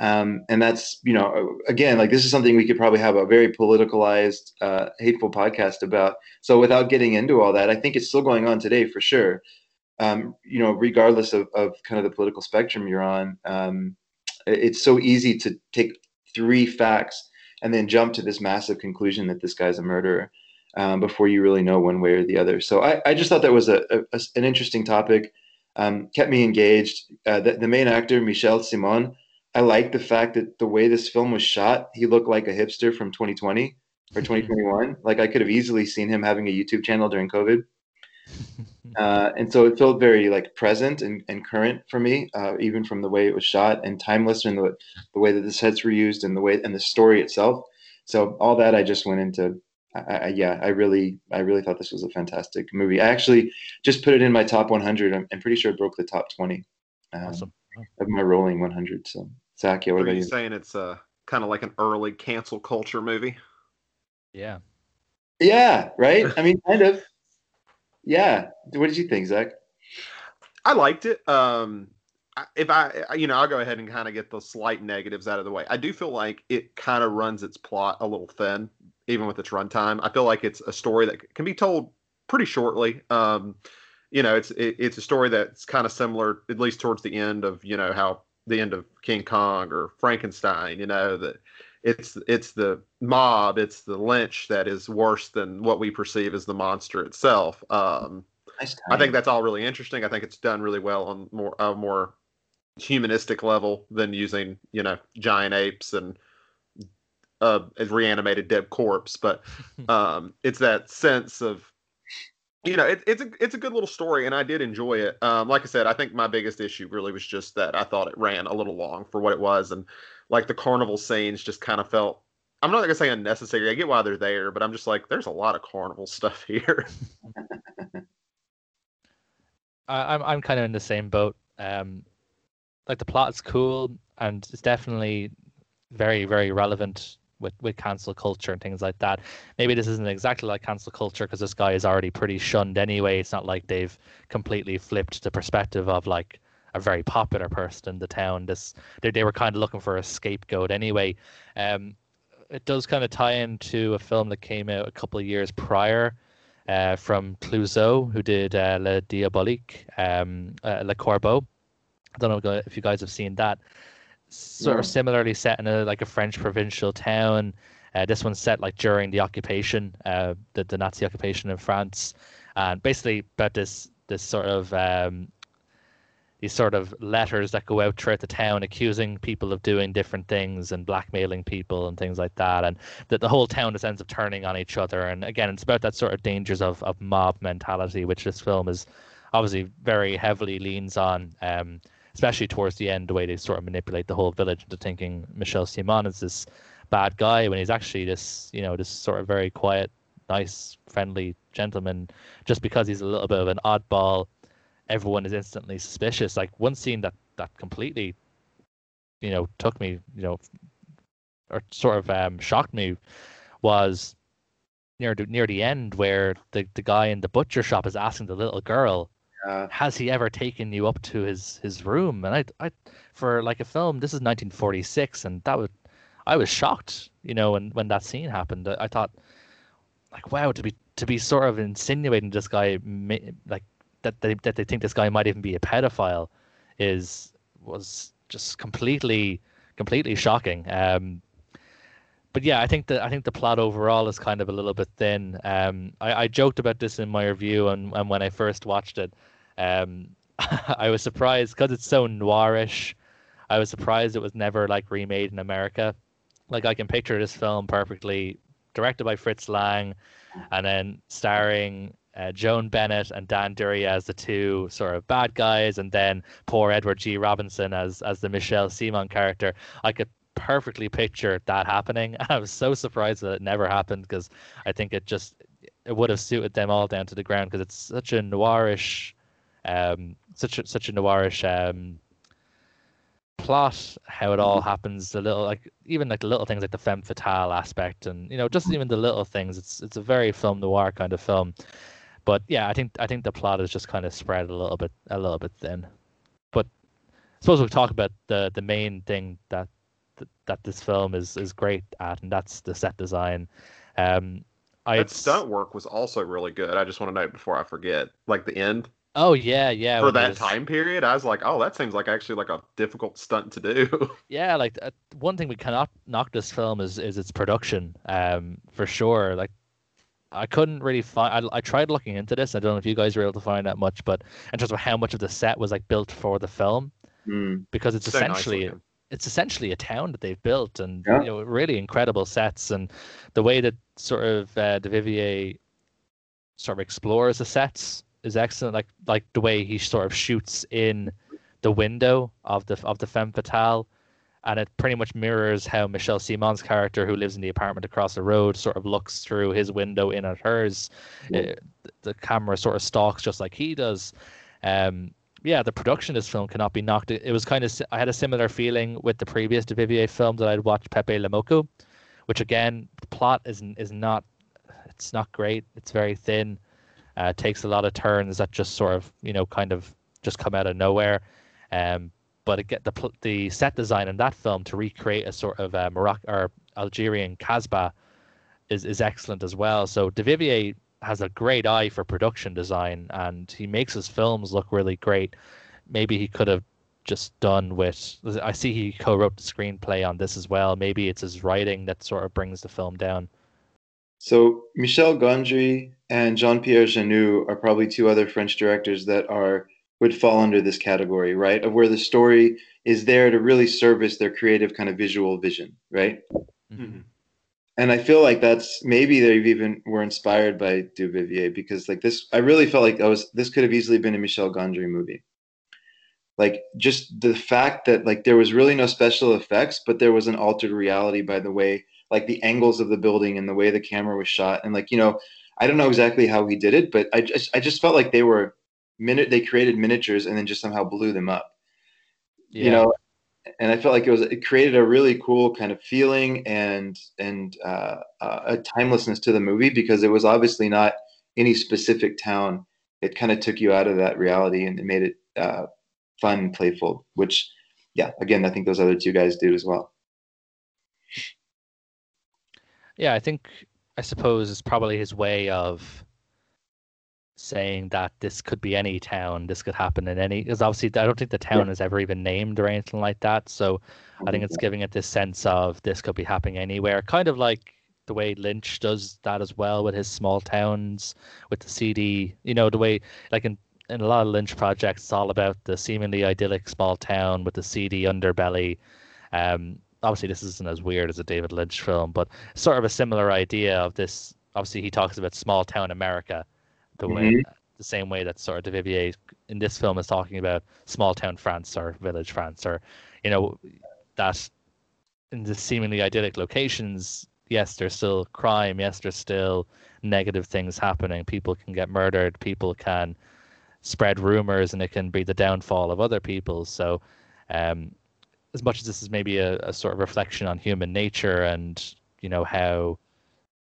um, and that's you know again like this is something we could probably have a very politicalized uh, hateful podcast about so without getting into all that i think it's still going on today for sure um, you know regardless of, of kind of the political spectrum you're on um, it's so easy to take three facts and then jump to this massive conclusion that this guy's a murderer um, before you really know one way or the other. So I, I just thought that was a, a an interesting topic. Um, kept me engaged. Uh, the, the, main actor, Michel Simon, I like the fact that the way this film was shot, he looked like a hipster from 2020 or 2021. like I could have easily seen him having a YouTube channel during COVID. Uh, and so it felt very like present and, and current for me, uh, even from the way it was shot and timeless in the, the way that the sets were used and the way and the story itself. So all that I just went into. I, I, yeah, I really, I really thought this was a fantastic movie. I actually just put it in my top 100. I'm, I'm pretty sure it broke the top 20 um, awesome. of my rolling 100. So Zach, yeah, what Are about you? Saying it's a kind of like an early cancel culture movie. Yeah. Yeah. Right. I mean, kind of. Yeah. What did you think, Zach? I liked it. Um, if I, you know, I'll go ahead and kind of get the slight negatives out of the way. I do feel like it kind of runs its plot a little thin, even with its runtime. I feel like it's a story that can be told pretty shortly. Um, you know, it's it, it's a story that's kind of similar, at least towards the end of you know how the end of King Kong or Frankenstein. You know that it's it's the mob, it's the lynch that is worse than what we perceive as the monster itself. Um, nice I think that's all really interesting. I think it's done really well on more a more humanistic level than using you know giant apes and uh, a reanimated dead corpse. But um, it's that sense of you know, it, it's a it's a good little story, and I did enjoy it. Um, like I said, I think my biggest issue really was just that I thought it ran a little long for what it was, and like the carnival scenes just kind of felt. I'm not gonna say unnecessary. I get why they're there, but I'm just like, there's a lot of carnival stuff here. I, I'm I'm kind of in the same boat. Um, like the plot's cool, and it's definitely very very relevant with with cancel culture and things like that. Maybe this isn't exactly like cancel culture because this guy is already pretty shunned anyway. It's not like they've completely flipped the perspective of like a very popular person in the town. This they they were kind of looking for a scapegoat anyway. Um, it does kind of tie into a film that came out a couple of years prior. Uh, from Clouzot, who did uh, Le Diabolique, um, uh, Le Corbeau. I don't know if you guys have seen that sort of similarly set in a like a French provincial town. Uh, this one's set like during the occupation, uh, the the Nazi occupation in France, and basically about this this sort of um, these sort of letters that go out throughout the town accusing people of doing different things and blackmailing people and things like that, and that the whole town just ends up turning on each other. And again, it's about that sort of dangers of of mob mentality, which this film is obviously very heavily leans on. Um, especially towards the end, the way they sort of manipulate the whole village into thinking Michel Simon is this bad guy when he's actually this, you know, this sort of very quiet, nice, friendly gentleman. Just because he's a little bit of an oddball, everyone is instantly suspicious. Like one scene that that completely, you know, took me, you know, or sort of um, shocked me was near the, near the end where the, the guy in the butcher shop is asking the little girl uh, has he ever taken you up to his his room? And I, I, for like a film, this is 1946, and that would, I was shocked, you know, when when that scene happened. I, I thought, like, wow, to be to be sort of insinuating this guy, like that they that they think this guy might even be a pedophile, is was just completely completely shocking. Um, but yeah, I think that I think the plot overall is kind of a little bit thin. Um, I, I joked about this in my review and, and when I first watched it. Um, I was surprised because it's so noirish. I was surprised it was never like remade in America. Like I can picture this film perfectly, directed by Fritz Lang, and then starring uh, Joan Bennett and Dan Duryea as the two sort of bad guys, and then poor Edward G. Robinson as as the Michel Simon character. I could perfectly picture that happening. and I was so surprised that it never happened because I think it just it would have suited them all down to the ground because it's such a noirish um, such a, such a noirish um, plot, how it all happens, the little like even like the little things like the femme fatale aspect, and you know just even the little things. It's it's a very film noir kind of film, but yeah, I think I think the plot is just kind of spread a little bit a little bit thin. But I suppose we'll talk about the the main thing that that this film is is great at, and that's the set design. Um, I stunt work was also really good. I just want to note before I forget, like the end Oh yeah, yeah. For that was... time period, I was like, oh, that seems like actually like a difficult stunt to do. yeah, like uh, one thing we cannot knock this film is is its production, um, for sure. Like I couldn't really find. I, I tried looking into this. I don't know if you guys were able to find that much, but in terms of how much of the set was like built for the film, mm. because it's so essentially nice it's essentially a town that they've built, and yeah. you know, really incredible sets, and the way that sort of uh, Duvivier sort of explores the sets is excellent. Like like the way he sort of shoots in the window of the of the femme fatale, and it pretty much mirrors how Michel Simon's character, who lives in the apartment across the road, sort of looks through his window in at hers. Yeah. It, uh, the camera sort of stalks just like he does. Um, yeah, the production of this film cannot be knocked. It, was kind of I had a similar feeling with the previous Duvivier film that I'd watched Pepe Le which again the plot is is not it's not great. It's very thin. Uh, takes a lot of turns that just sort of you know kind of just come out of nowhere. Um, but it get the the set design in that film to recreate a sort of uh, Morocco or Algerian Casbah is is excellent as well. So Duvivier has a great eye for production design, and he makes his films look really great. Maybe he could have just done with. I see he co-wrote the screenplay on this as well. Maybe it's his writing that sort of brings the film down. So Michel Gondry and Jean-Pierre Jeunet are probably two other French directors that are would fall under this category, right? Of where the story is there to really service their creative kind of visual vision, right? Mm-hmm. And I feel like that's maybe they even were inspired by Duvivier because like this, I really felt like I was this could have easily been a Michel Gondry movie. Like just the fact that like there was really no special effects, but there was an altered reality by the way like the angles of the building and the way the camera was shot. And like you know i don't know exactly how he did it but i just i just felt like they were minute they created miniatures and then just somehow blew them up. Yeah. you know and i felt like it was it created a really cool kind of feeling and and uh, uh, a timelessness to the movie because it was obviously not any specific town. It kind of took you out of that reality and it made it uh, fun playful which yeah again i think those other two guys did as well yeah, I think I suppose it's probably his way of saying that this could be any town, this could happen in any. Because obviously, I don't think the town yeah. is ever even named or anything like that. So I think it's giving it this sense of this could be happening anywhere, kind of like the way Lynch does that as well with his small towns, with the seedy. You know, the way like in in a lot of Lynch projects, it's all about the seemingly idyllic small town with the seedy underbelly. Um, obviously this isn't as weird as a David Lynch film, but sort of a similar idea of this. Obviously, he talks about small town America, the mm-hmm. way the same way that sort of Duvivier in this film is talking about small town France or village France, or you know that in the seemingly idyllic locations. Yes, there's still crime. Yes, there's still negative things happening. People can get murdered. People can spread rumors, and it can be the downfall of other people. So, um, as much as this is maybe a, a sort of reflection on human nature and you know how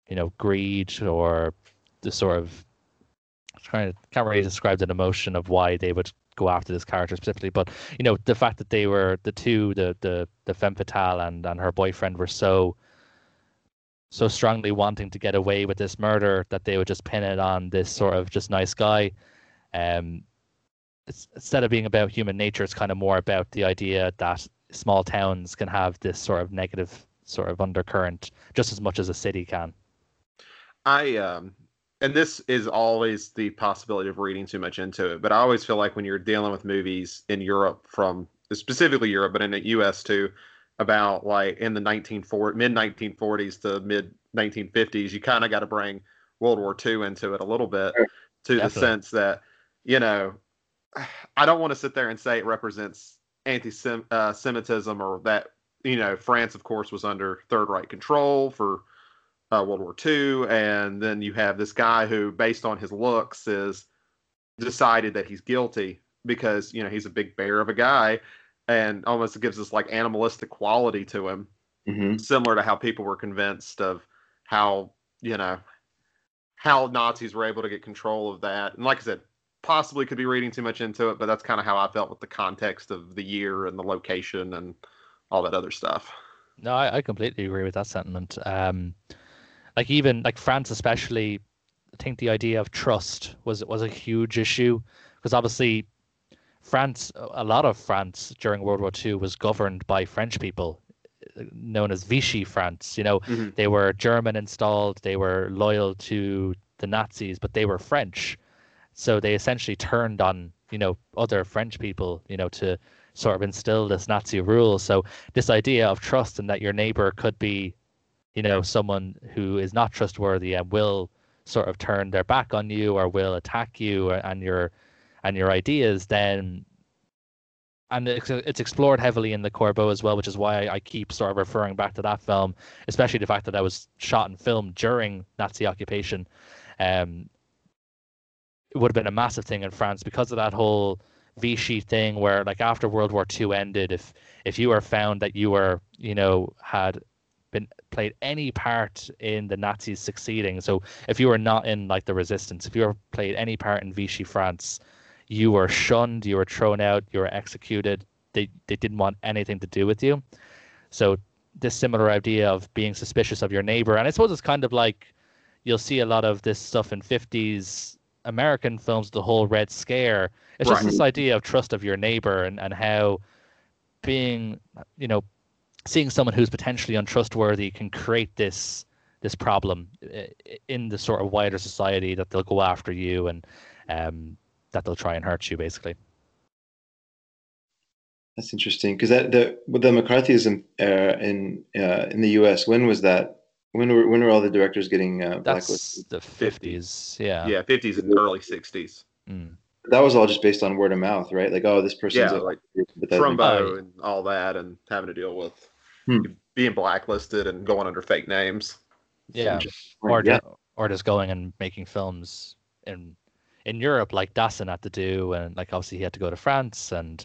you know greed or the sort of trying to can't really describe the emotion of why they would go after this character specifically, but you know the fact that they were the two, the the the femme fatale and and her boyfriend were so so strongly wanting to get away with this murder that they would just pin it on this sort of just nice guy. Um, it's, instead of being about human nature, it's kind of more about the idea that small towns can have this sort of negative sort of undercurrent just as much as a city can. I um and this is always the possibility of reading too much into it, but I always feel like when you're dealing with movies in Europe from specifically Europe, but in the US too, about like in the 1940 mid 1940s to mid 1950s, you kind of got to bring World War II into it a little bit to Definitely. the sense that you know I don't want to sit there and say it represents anti-Semitism uh, or that you know France, of course, was under Third Reich control for uh, World War II, and then you have this guy who, based on his looks, is decided that he's guilty because you know he's a big bear of a guy, and almost gives this like animalistic quality to him, mm-hmm. similar to how people were convinced of how you know how Nazis were able to get control of that. And like I said, possibly could be reading too much into it, but that's kind of how I felt with the context of the year and the location and all that other stuff. No, I, I completely agree with that sentiment. Um, like even like France, especially, I think the idea of trust was was a huge issue because obviously France, a lot of France during World War II was governed by French people, known as Vichy France. You know, mm-hmm. they were German installed, they were loyal to the Nazis, but they were French. So they essentially turned on, you know, other French people, you know, to sort of instill this Nazi rule. So this idea of trust and that your neighbor could be, you know, someone who is not trustworthy and will sort of turn their back on you or will attack you and your and your ideas, then and it's, it's explored heavily in the Corbeau as well, which is why I, keep sort of referring back to that film, especially the fact that I was shot and filmed during Nazi occupation. Um, it would have been a massive thing in France because of that whole Vichy thing where like after World War II ended, if if you were found that you were, you know, had been played any part in the Nazis succeeding, so if you were not in like the resistance, if you were played any part in Vichy France, you were shunned, you were thrown out, you were executed. They they didn't want anything to do with you. So this similar idea of being suspicious of your neighbor, and I suppose it's kind of like you'll see a lot of this stuff in 50s American films, the whole Red Scare. It's right. just this idea of trust of your neighbor and, and how being, you know, seeing someone who's potentially untrustworthy can create this this problem in the sort of wider society that they'll go after you and um, that they'll try and hurt you, basically. That's interesting because that the with the McCarthyism uh, in uh, in the U.S. When was that? When were when were all the directors getting uh, That's blacklisted? the fifties. Yeah. Yeah, fifties and early sixties. Mm. That was all just based on word of mouth, right? Like, oh, this person's yeah, like Trumbo and all that, and having to deal with hmm. being blacklisted and going under fake names. Yeah, or yeah. or just going and making films in in Europe, like Dassin had to do, and like obviously he had to go to France, and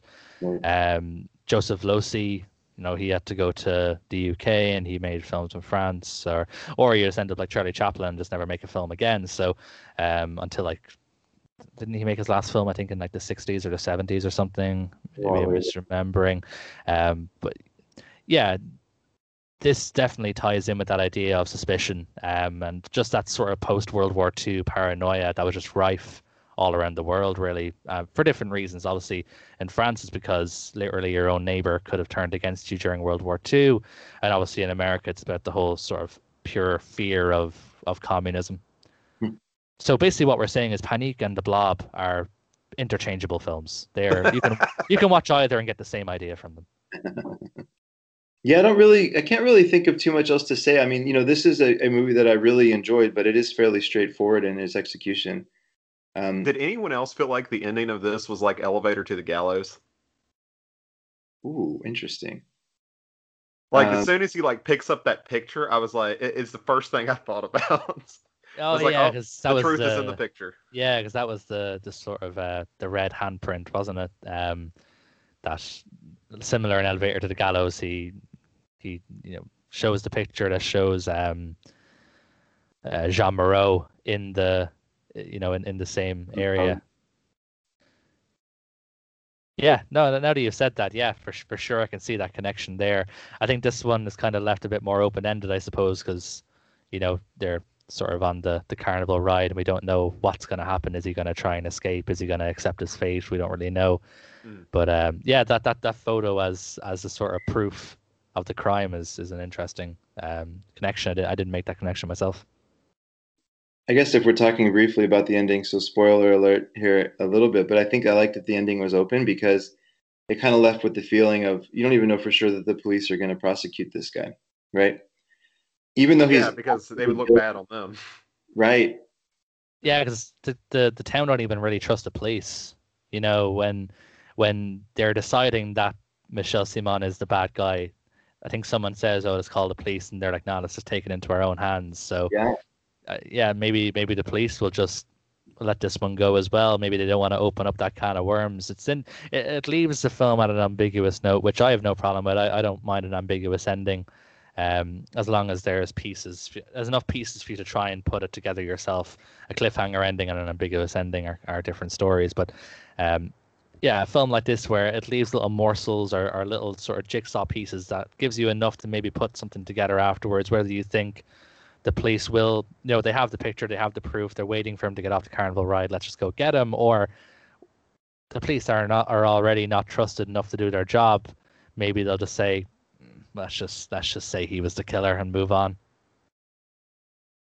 um, Joseph Losey, you know, he had to go to the UK and he made films in France, or or he just ended up like Charlie Chaplin, and just never make a film again. So um, until like, didn't he make his last film? I think in like the '60s or the '70s or something. Maybe I'm misremembering. Um, but yeah, this definitely ties in with that idea of suspicion um, and just that sort of post World War II paranoia that was just rife all around the world, really, uh, for different reasons. Obviously, in France, it's because literally your own neighbor could have turned against you during World War II, and obviously in America, it's about the whole sort of pure fear of of communism. Hmm. So basically, what we're saying is Panique and The Blob are interchangeable films. They're you can you can watch either and get the same idea from them. Yeah, I don't really, I can't really think of too much else to say. I mean, you know, this is a, a movie that I really enjoyed, but it is fairly straightforward in its execution. Um, Did anyone else feel like the ending of this was like Elevator to the Gallows? Ooh, interesting. Like as uh, soon as he like picks up that picture, I was like, it, it's the first thing I thought about. Oh yeah, because oh, that the was truth the, is in the picture. Yeah, because that was the the sort of uh, the red handprint, wasn't it? Um, that similar in Elevator to the Gallows. He he you know shows the picture that shows um, uh, Jeanne Moreau in the you know, in, in the same area. Yeah, no, now that you've said that, yeah, for for sure, I can see that connection there. I think this one is kind of left a bit more open ended, I suppose, because you know they're sort of on the the carnival ride, and we don't know what's going to happen. Is he going to try and escape? Is he going to accept his fate? We don't really know. Mm. But um, yeah, that that that photo as as a sort of proof of the crime is is an interesting um, connection. I, did, I didn't make that connection myself. I guess if we're talking briefly about the ending, so spoiler alert here a little bit, but I think I liked that the ending was open because it kind of left with the feeling of you don't even know for sure that the police are going to prosecute this guy, right? Even though he's yeah, because they would look bad on them, right? Yeah, because the, the the town don't even really trust the police. You know, when when they're deciding that Michel Simon is the bad guy, I think someone says, "Oh, let's call the police," and they're like, "No, nah, let's just take it into our own hands." So yeah uh, yeah, maybe maybe the police will just let this one go as well. Maybe they don't want to open up that can of worms. It's in it, it leaves the film at an ambiguous note, which I have no problem with. I, I don't mind an ambiguous ending, um, as long as there's pieces, there's enough pieces for you to try and put it together yourself. A cliffhanger ending and an ambiguous ending are, are different stories, but um, yeah, a film like this where it leaves little morsels or, or little sort of jigsaw pieces that gives you enough to maybe put something together afterwards, whether you think the police will, you know, they have the picture, they have the proof, they're waiting for him to get off the carnival ride. Let's just go get him. Or the police are not are already not trusted enough to do their job. Maybe they'll just say, mm, let's just let's just say he was the killer and move on.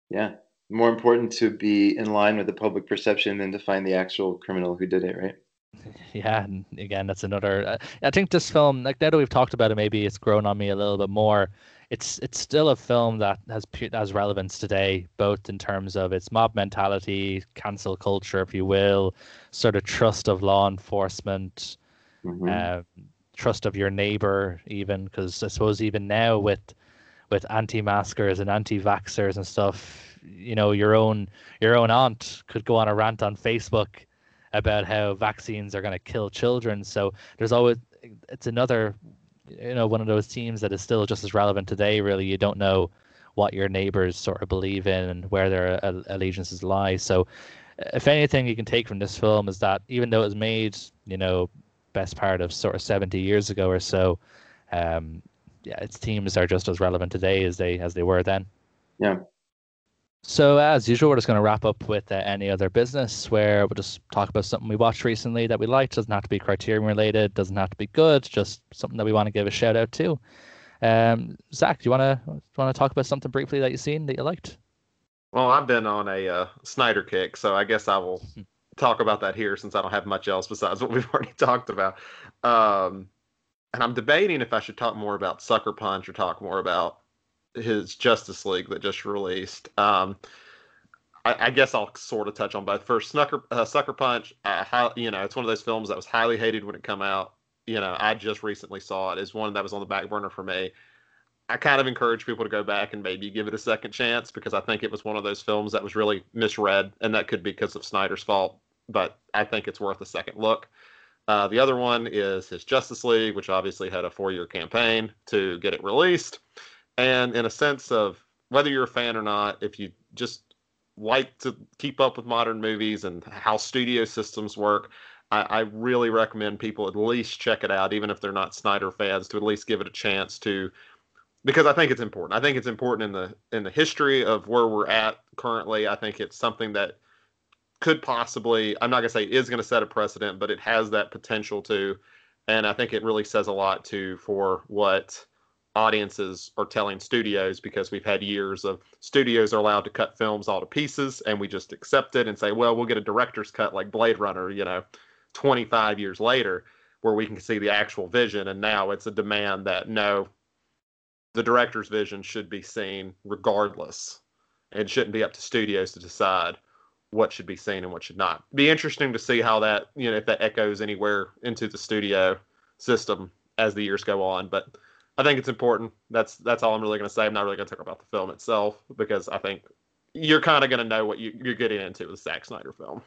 Yeah, more important to be in line with the public perception than to find the actual criminal who did it, right? Yeah, and again, that's another. Uh, I think this film, like now that we've talked about it, maybe it's grown on me a little bit more it's it's still a film that has has relevance today, both in terms of its mob mentality, cancel culture, if you will, sort of trust of law enforcement, mm-hmm. uh, trust of your neighbor, even because I suppose even now with with anti-maskers and anti-vaxxers and stuff, you know, your own your own aunt could go on a rant on Facebook about how vaccines are going to kill children. So there's always it's another you know one of those teams that is still just as relevant today. Really, you don't know what your neighbors sort of believe in and where their allegiances lie. So, if anything you can take from this film is that even though it was made, you know, best part of sort of 70 years ago or so, um, yeah, its themes are just as relevant today as they as they were then. Yeah. So, as usual, we're just going to wrap up with uh, any other business where we'll just talk about something we watched recently that we liked. Doesn't have to be criterion related, doesn't have to be good, just something that we want to give a shout out to. Um, Zach, do you want to want to talk about something briefly that you've seen that you liked? Well, I've been on a uh, Snyder kick, so I guess I will talk about that here since I don't have much else besides what we've already talked about. Um, and I'm debating if I should talk more about Sucker Punch or talk more about his Justice League that just released. Um, I, I, guess I'll sort of touch on both. First, Sucker uh, Sucker Punch. Uh, you know, it's one of those films that was highly hated when it came out. You know, I just recently saw it. It's one that was on the back burner for me. I kind of encourage people to go back and maybe give it a second chance because I think it was one of those films that was really misread, and that could be because of Snyder's fault. But I think it's worth a second look. Uh, the other one is his Justice League, which obviously had a four-year campaign to get it released. And in a sense of whether you're a fan or not, if you just like to keep up with modern movies and how studio systems work, I, I really recommend people at least check it out, even if they're not Snyder fans, to at least give it a chance to because I think it's important. I think it's important in the in the history of where we're at currently. I think it's something that could possibly I'm not gonna say is gonna set a precedent, but it has that potential to, and I think it really says a lot to for what audiences are telling studios because we've had years of studios are allowed to cut films all to pieces and we just accept it and say, well, we'll get a director's cut like Blade Runner, you know, 25 years later where we can see the actual vision. And now it's a demand that no, the director's vision should be seen regardless and shouldn't be up to studios to decide what should be seen and what should not. Be interesting to see how that, you know, if that echoes anywhere into the studio system as the years go on. But I think it's important. That's that's all I'm really going to say. I'm not really going to talk about the film itself because I think you're kind of going to know what you, are getting into with the Zack Snyder film.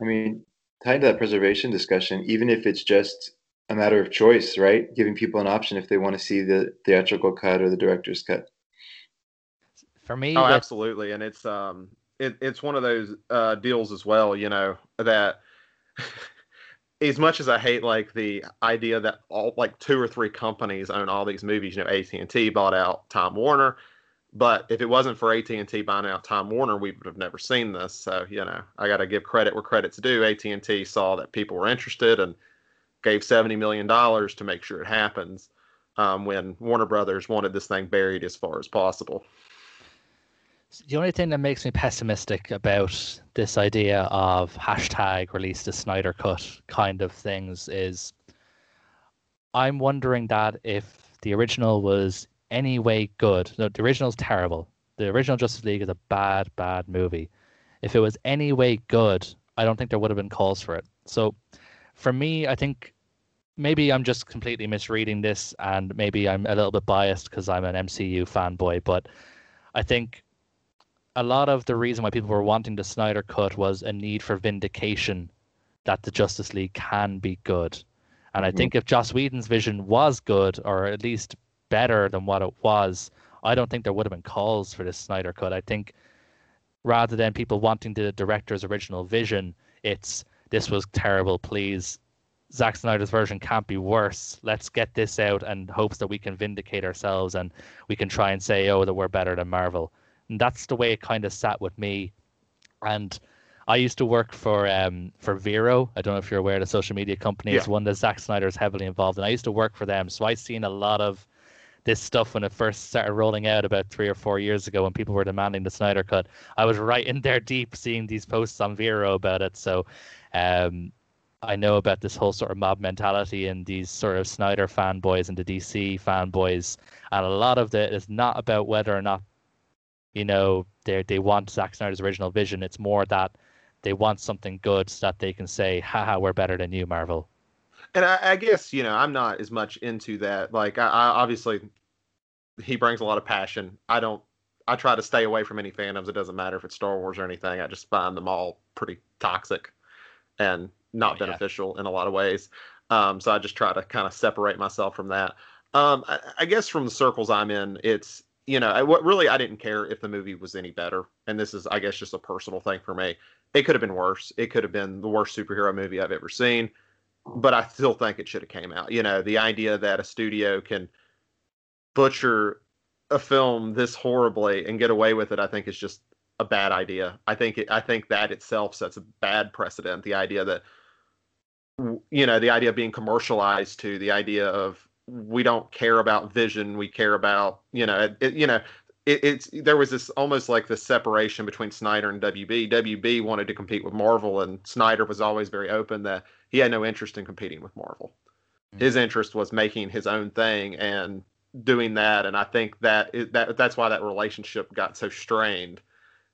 I mean, tied to that preservation discussion, even if it's just a matter of choice, right? Giving people an option if they want to see the theatrical cut or the director's cut. For me, oh, absolutely, and it's um, it, it's one of those uh, deals as well. You know that as much as I hate like the idea that all like two or three companies own all these movies, you know, AT and T bought out Time Warner, but if it wasn't for AT and T buying out Time Warner, we would have never seen this. So you know, I got to give credit where credit's due. AT and T saw that people were interested and gave seventy million dollars to make sure it happens. Um, when Warner Brothers wanted this thing buried as far as possible the only thing that makes me pessimistic about this idea of hashtag release the Snyder Cut kind of things is I'm wondering that if the original was any way good, no, the original's terrible. The original Justice League is a bad, bad movie. If it was any way good, I don't think there would have been calls for it. So for me, I think maybe I'm just completely misreading this and maybe I'm a little bit biased because I'm an MCU fanboy, but I think a lot of the reason why people were wanting the Snyder cut was a need for vindication that the Justice League can be good. And I mm-hmm. think if Joss Whedon's vision was good, or at least better than what it was, I don't think there would have been calls for this Snyder cut. I think rather than people wanting the director's original vision, it's this was terrible, please. Zack Snyder's version can't be worse. Let's get this out and hopes that we can vindicate ourselves and we can try and say, oh, that we're better than Marvel. And that's the way it kind of sat with me. And I used to work for um, for Vero. I don't know if you're aware, the social media company yeah. is one that Zack Snyder is heavily involved in. I used to work for them, so I've seen a lot of this stuff when it first started rolling out about three or four years ago when people were demanding the Snyder cut. I was right in there deep seeing these posts on Vero about it. So um, I know about this whole sort of mob mentality and these sort of Snyder fanboys and the DC fanboys. And a lot of it is not about whether or not you know they they want Zack Snyder's original vision. It's more that they want something good so that they can say, "Haha, we're better than you, Marvel." And I, I guess you know I'm not as much into that. Like I, I obviously he brings a lot of passion. I don't. I try to stay away from any fandoms. It doesn't matter if it's Star Wars or anything. I just find them all pretty toxic and not oh, beneficial yeah. in a lot of ways. Um, so I just try to kind of separate myself from that. Um, I, I, guess from the circles I'm in, it's you know, I, what really I didn't care if the movie was any better, and this is, I guess, just a personal thing for me. It could have been worse. It could have been the worst superhero movie I've ever seen, but I still think it should have came out. You know, the idea that a studio can butcher a film this horribly and get away with it, I think is just a bad idea. I think it, I think that itself sets a bad precedent. The idea that you know the idea of being commercialized to the idea of we don't care about vision we care about you know it, you know it, it's there was this almost like the separation between Snyder and WB. WB wanted to compete with Marvel, and Snyder was always very open that he had no interest in competing with Marvel. Mm-hmm. His interest was making his own thing and doing that, and I think that that that's why that relationship got so strained,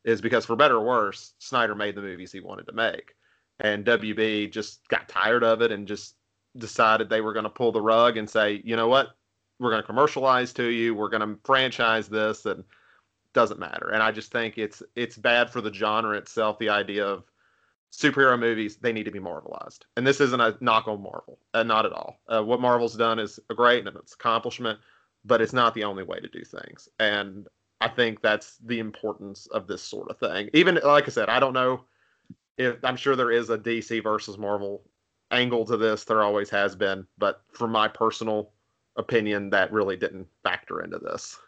is because for better or worse, Snyder made the movies he wanted to make, and WB just got tired of it and just decided they were going to pull the rug and say, you know what, we're going to commercialize to you, we're going to franchise this, and doesn't matter. And I just think it's it's bad for the genre itself. The idea of superhero movies they need to be marvelized, and this isn't a knock on Marvel, uh, not at all. Uh, what Marvel's done is great and it's accomplishment, but it's not the only way to do things. And I think that's the importance of this sort of thing. Even like I said, I don't know if I'm sure there is a DC versus Marvel angle to this. There always has been, but from my personal opinion, that really didn't factor into this.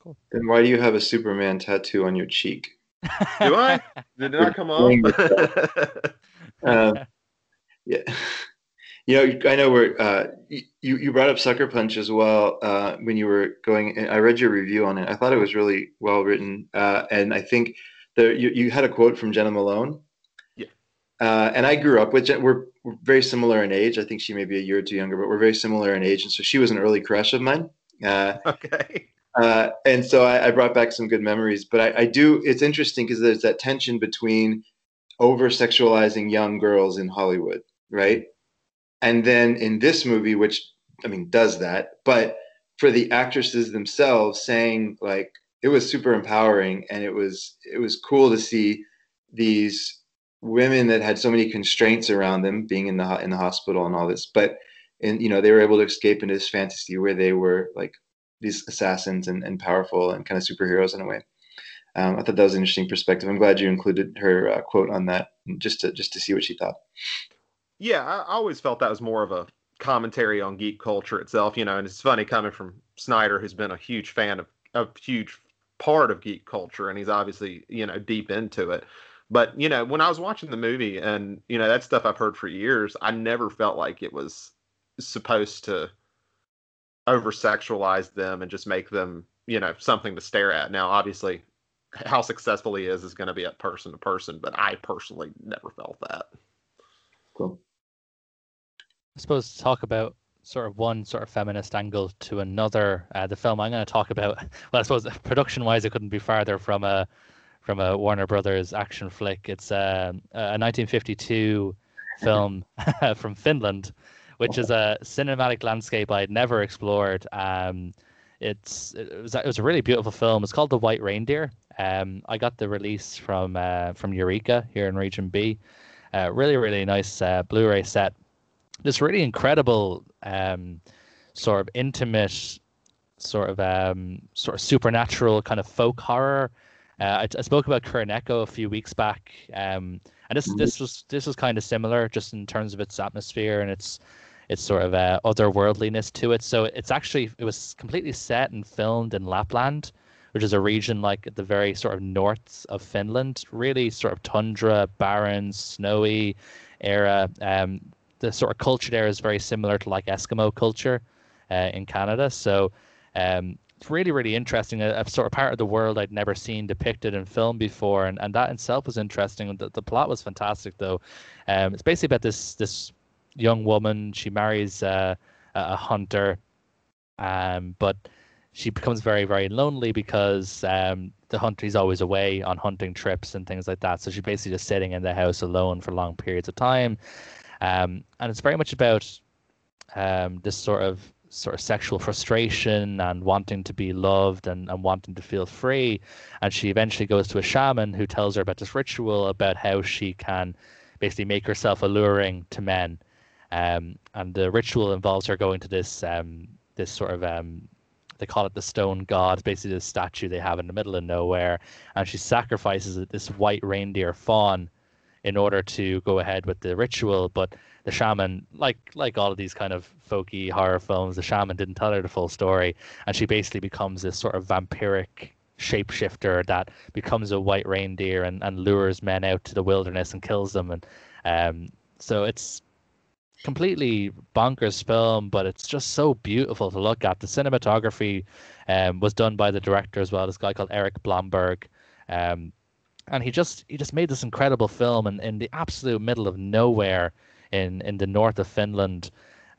Cool. Then why do you have a Superman tattoo on your cheek? do I? Did it not come off? uh, yeah. You know, I know we're uh, you you brought up Sucker Punch as well uh, when you were going. I read your review on it. I thought it was really well written, uh, and I think the you, you had a quote from Jena Malone uh, and I grew up with. We're, we're, very similar in age. I think she may be a year or two younger, but we're very similar in age. And so she was an early crush of mine. Uh, okay. Uh, and so I, I, brought back some good memories. But I, I do. It's interesting because there's that tension between over sexualizing young girls in Hollywood, right? And then in this movie, which I mean does that, but for the actresses themselves saying like it was super empowering and it was it was cool to see these women that had so many constraints around them being in the in the hospital and all this but and you know they were able to escape into this fantasy where they were like these assassins and, and powerful and kind of superheroes in a way. Um, i thought that was an interesting perspective. I'm glad you included her uh, quote on that just to just to see what she thought. Yeah i always felt that was more of a commentary on geek culture itself you know and it's funny coming from snyder who's been a huge fan of a huge part of geek culture and he's obviously you know deep into it but you know, when I was watching the movie, and you know that stuff I've heard for years, I never felt like it was supposed to over sexualize them and just make them, you know, something to stare at. Now, obviously, how successful he is is going to be at person to person, but I personally never felt that. Cool. I suppose to talk about sort of one sort of feminist angle to another. Uh, the film I'm going to talk about, well, I suppose production wise, it couldn't be farther from a from a Warner Brothers action flick. It's um, a, a 1952 film from Finland, which is a cinematic landscape I had never explored. Um, it's it was, it was a really beautiful film. It's called The White Reindeer. Um, I got the release from uh, from Eureka here in Region B. Uh, really, really nice uh, Blu-ray set. This really incredible, um, sort of intimate, sort of um, sort of supernatural kind of folk horror uh, I, I, spoke about Kuroneko a few weeks back, um, and this mm-hmm. this was this was kind of similar, just in terms of its atmosphere and its its sort of uh, otherworldliness to it. So it's actually it was completely set and filmed in Lapland, which is a region like at the very sort of north of Finland, really sort of tundra, barren, snowy era. Um, the sort of culture there is very similar to like Eskimo culture uh, in Canada. So um, really really interesting a, a, sort of part of the world i'd never seen depicted in film before and, and that itself was interesting. The, the plot was fantastic though. Um, it's basically about this this young woman. She marries uh, a hunter um, but she becomes very very lonely because um, the hunter is always away on hunting trips and things like that. So she's basically just sitting in the house alone for long periods of time. Um, and it's very much about um, this sort of sort of sexual frustration and wanting to be loved and, and wanting to feel free. And she eventually goes to a shaman who tells her about this ritual about how she can basically make herself alluring to men. Um, and the ritual involves her going to this um, this sort of um, they call it the stone god, basically this statue they have in the middle of nowhere, and she sacrifices this white reindeer fawn in order to go ahead with the ritual. But the shaman, like like all of these kind of folky horror films, the shaman didn't tell her the full story, and she basically becomes this sort of vampiric shapeshifter that becomes a white reindeer and, and lures men out to the wilderness and kills them. And um, so it's completely bonkers film, but it's just so beautiful to look at. The cinematography um, was done by the director as well, this guy called Erik Blomberg. Um, and he just he just made this incredible film in, in the absolute middle of nowhere in, in the north of Finland.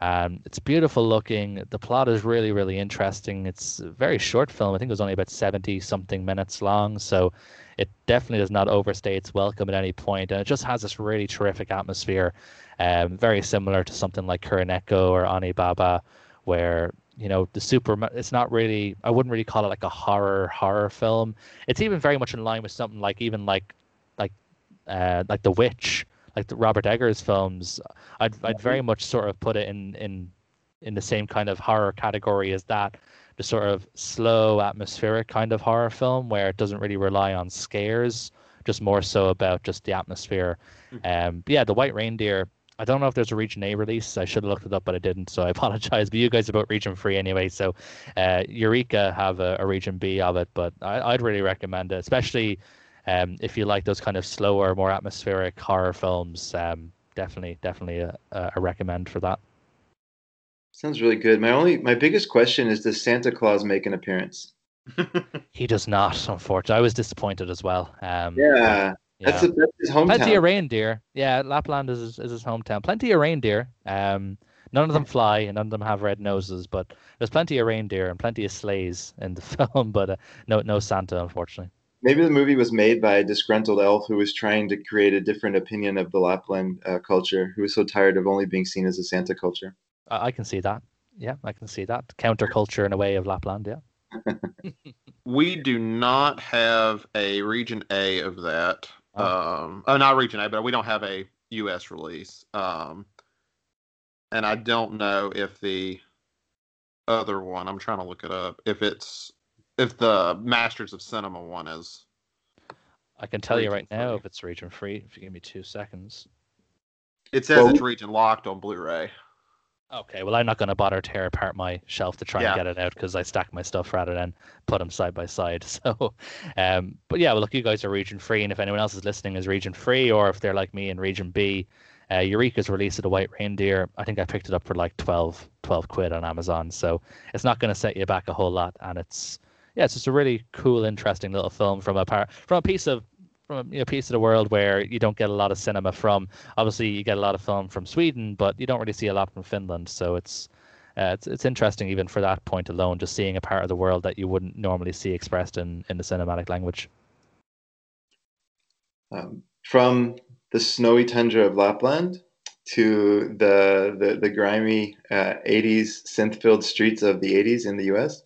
Um, it's beautiful looking. The plot is really, really interesting. It's a very short film. I think it was only about 70 something minutes long. So it definitely does not overstay its welcome at any point. And it just has this really terrific atmosphere, um, very similar to something like Kuroneko or Onibaba, where you know the super it's not really i wouldn't really call it like a horror horror film it's even very much in line with something like even like like uh like the witch like the robert eggers films i'd i'd very much sort of put it in in in the same kind of horror category as that the sort of slow atmospheric kind of horror film where it doesn't really rely on scares just more so about just the atmosphere mm-hmm. um yeah the white reindeer I don't know if there's a Region A release. I should have looked it up, but I didn't, so I apologize. But you guys about Region Free anyway. So, uh, Eureka have a, a, Region B of it, but I, would really recommend it, especially um, if you like those kind of slower, more atmospheric horror films. Um, definitely, definitely a, a recommend for that. Sounds really good. My only, my biggest question is: Does Santa Claus make an appearance? he does not, unfortunately. I was disappointed as well. Um, yeah, yeah. That's, a, that's his hometown. Plenty of reindeer. Yeah, Lapland is his, is his hometown. Plenty of reindeer. Um, none of them fly and none of them have red noses, but there's plenty of reindeer and plenty of sleighs in the film, but uh, no no Santa, unfortunately. Maybe the movie was made by a disgruntled elf who was trying to create a different opinion of the Lapland uh, culture, who was so tired of only being seen as a Santa culture. I, I can see that. Yeah, I can see that counterculture in a way of Lapland. Yeah. we do not have a region A of that. Oh. Um, oh, not Region A, but we don't have a U.S. release. Um, and I don't know if the other one. I'm trying to look it up. If it's if the Masters of Cinema one is. I can tell you right free. now if it's region free. If you give me two seconds. It says well, it's region locked on Blu-ray. Okay, well, I'm not going to bother tear apart my shelf to try yeah. and get it out because I stack my stuff rather than put them side by side. So, um, but yeah, well, look, you guys are region free, and if anyone else is listening is region free, or if they're like me in region B, uh, Eureka's release of the White Reindeer. I think I picked it up for like 12, 12 quid on Amazon. So it's not going to set you back a whole lot, and it's yeah, it's just a really cool, interesting little film from a par- from a piece of from a you know, piece of the world where you don't get a lot of cinema from. Obviously, you get a lot of film from Sweden, but you don't really see a lot from Finland. So it's uh, it's it's interesting even for that point alone, just seeing a part of the world that you wouldn't normally see expressed in in the cinematic language. Um, from the snowy tundra of Lapland to the the, the grimy uh, 80s synth-filled streets of the 80s in the U.S.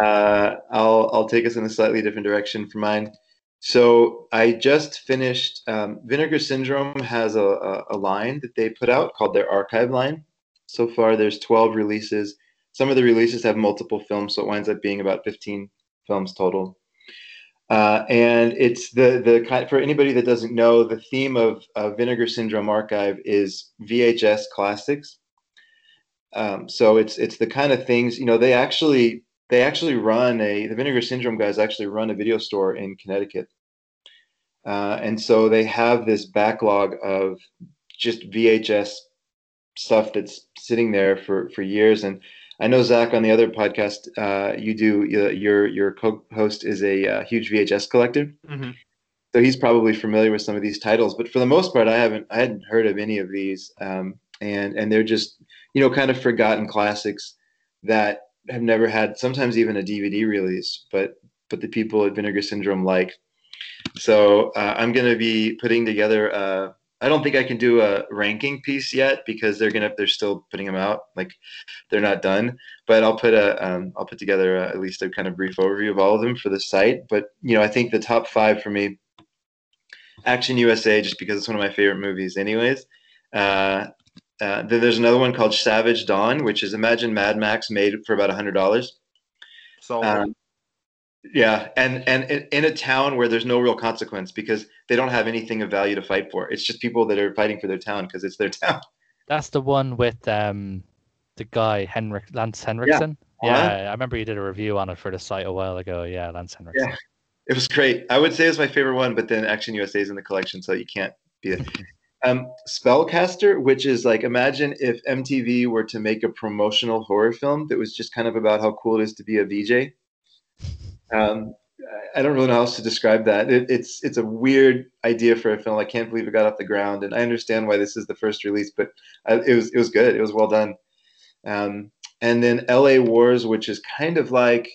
Uh, I'll I'll take us in a slightly different direction for mine. So I just finished. Um, Vinegar Syndrome has a, a, a, line that they put out called their archive line. So far, there's 12 releases. Some of the releases have multiple films, so it winds up being about 15 films total. Uh, and it's the the kind for anybody that doesn't know, the theme of uh, Vinegar Syndrome Archive is VHS classics. Um, so it's it's the kind of things you know they actually they actually run a the vinegar syndrome guys actually run a video store in connecticut. Uh, and so they have this backlog of just vhs stuff that's sitting there for for years. And i know zach on the other podcast uh, you do your your co-host is a uh, huge vhs collector. Mm-hmm. so he's probably familiar with some of these titles but for the most part i haven't i hadn't heard of any of these. Um, and and they're just you know kind of forgotten classics that have never had sometimes even a DVD release, but but the people at Vinegar Syndrome like. So uh, I'm going to be putting together. Uh, I don't think I can do a ranking piece yet because they're gonna they're still putting them out. Like they're not done. But I'll put a um, I'll put together a, at least a kind of brief overview of all of them for the site. But you know I think the top five for me. Action USA, just because it's one of my favorite movies, anyways. Uh, uh, there's another one called Savage Dawn, which is imagine Mad Max made for about a hundred dollars. So. Um, yeah, and and in a town where there's no real consequence because they don't have anything of value to fight for. It's just people that are fighting for their town because it's their town. That's the one with um the guy Henrik Lance Henriksen. Yeah, I remember you did a review on it for the site a while ago. Yeah, Lance Henriksen. Yeah, it was great. I would say it's my favorite one, but then Action USA is in the collection, so you can't be it. Um, Spellcaster, which is like imagine if MTV were to make a promotional horror film that was just kind of about how cool it is to be a VJ. Um, I don't really know how else to describe that. It, it's it's a weird idea for a film. I can't believe it got off the ground, and I understand why this is the first release, but I, it was it was good. It was well done. Um, and then L.A. Wars, which is kind of like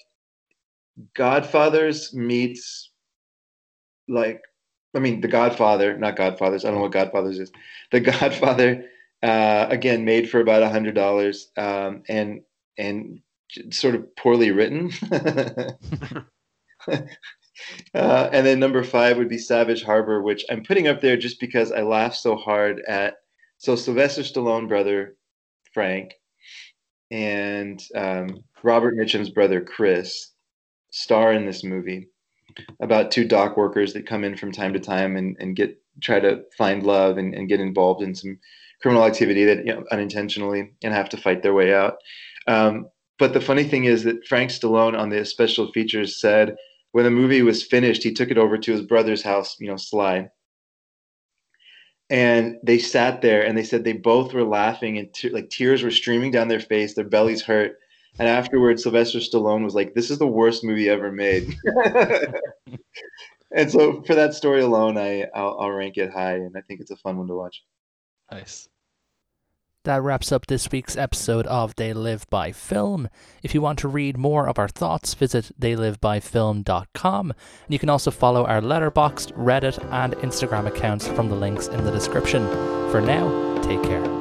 Godfathers meets like I mean The Godfather, not Godfathers. I don't know what Godfathers is. The Godfather, uh, again, made for about a hundred dollars, um, and and sort of poorly written. Uh, and then number five would be Savage Harbor, which I'm putting up there just because I laughed so hard at. So Sylvester Stallone brother Frank and um, Robert Mitchum's brother Chris star in this movie about two dock workers that come in from time to time and, and get try to find love and, and get involved in some criminal activity that you know, unintentionally and have to fight their way out. Um, but the funny thing is that Frank Stallone on the special features said when the movie was finished, he took it over to his brother's house, you know, Sly. And they sat there and they said they both were laughing and te- like tears were streaming down their face, their bellies hurt. And afterwards, Sylvester Stallone was like, "This is the worst movie ever made." and so, for that story alone, I I'll, I'll rank it high, and I think it's a fun one to watch. Nice. That wraps up this week's episode of They Live by Film. If you want to read more of our thoughts, visit theylivebyfilm.com. And you can also follow our Letterboxd, Reddit, and Instagram accounts from the links in the description. For now, take care.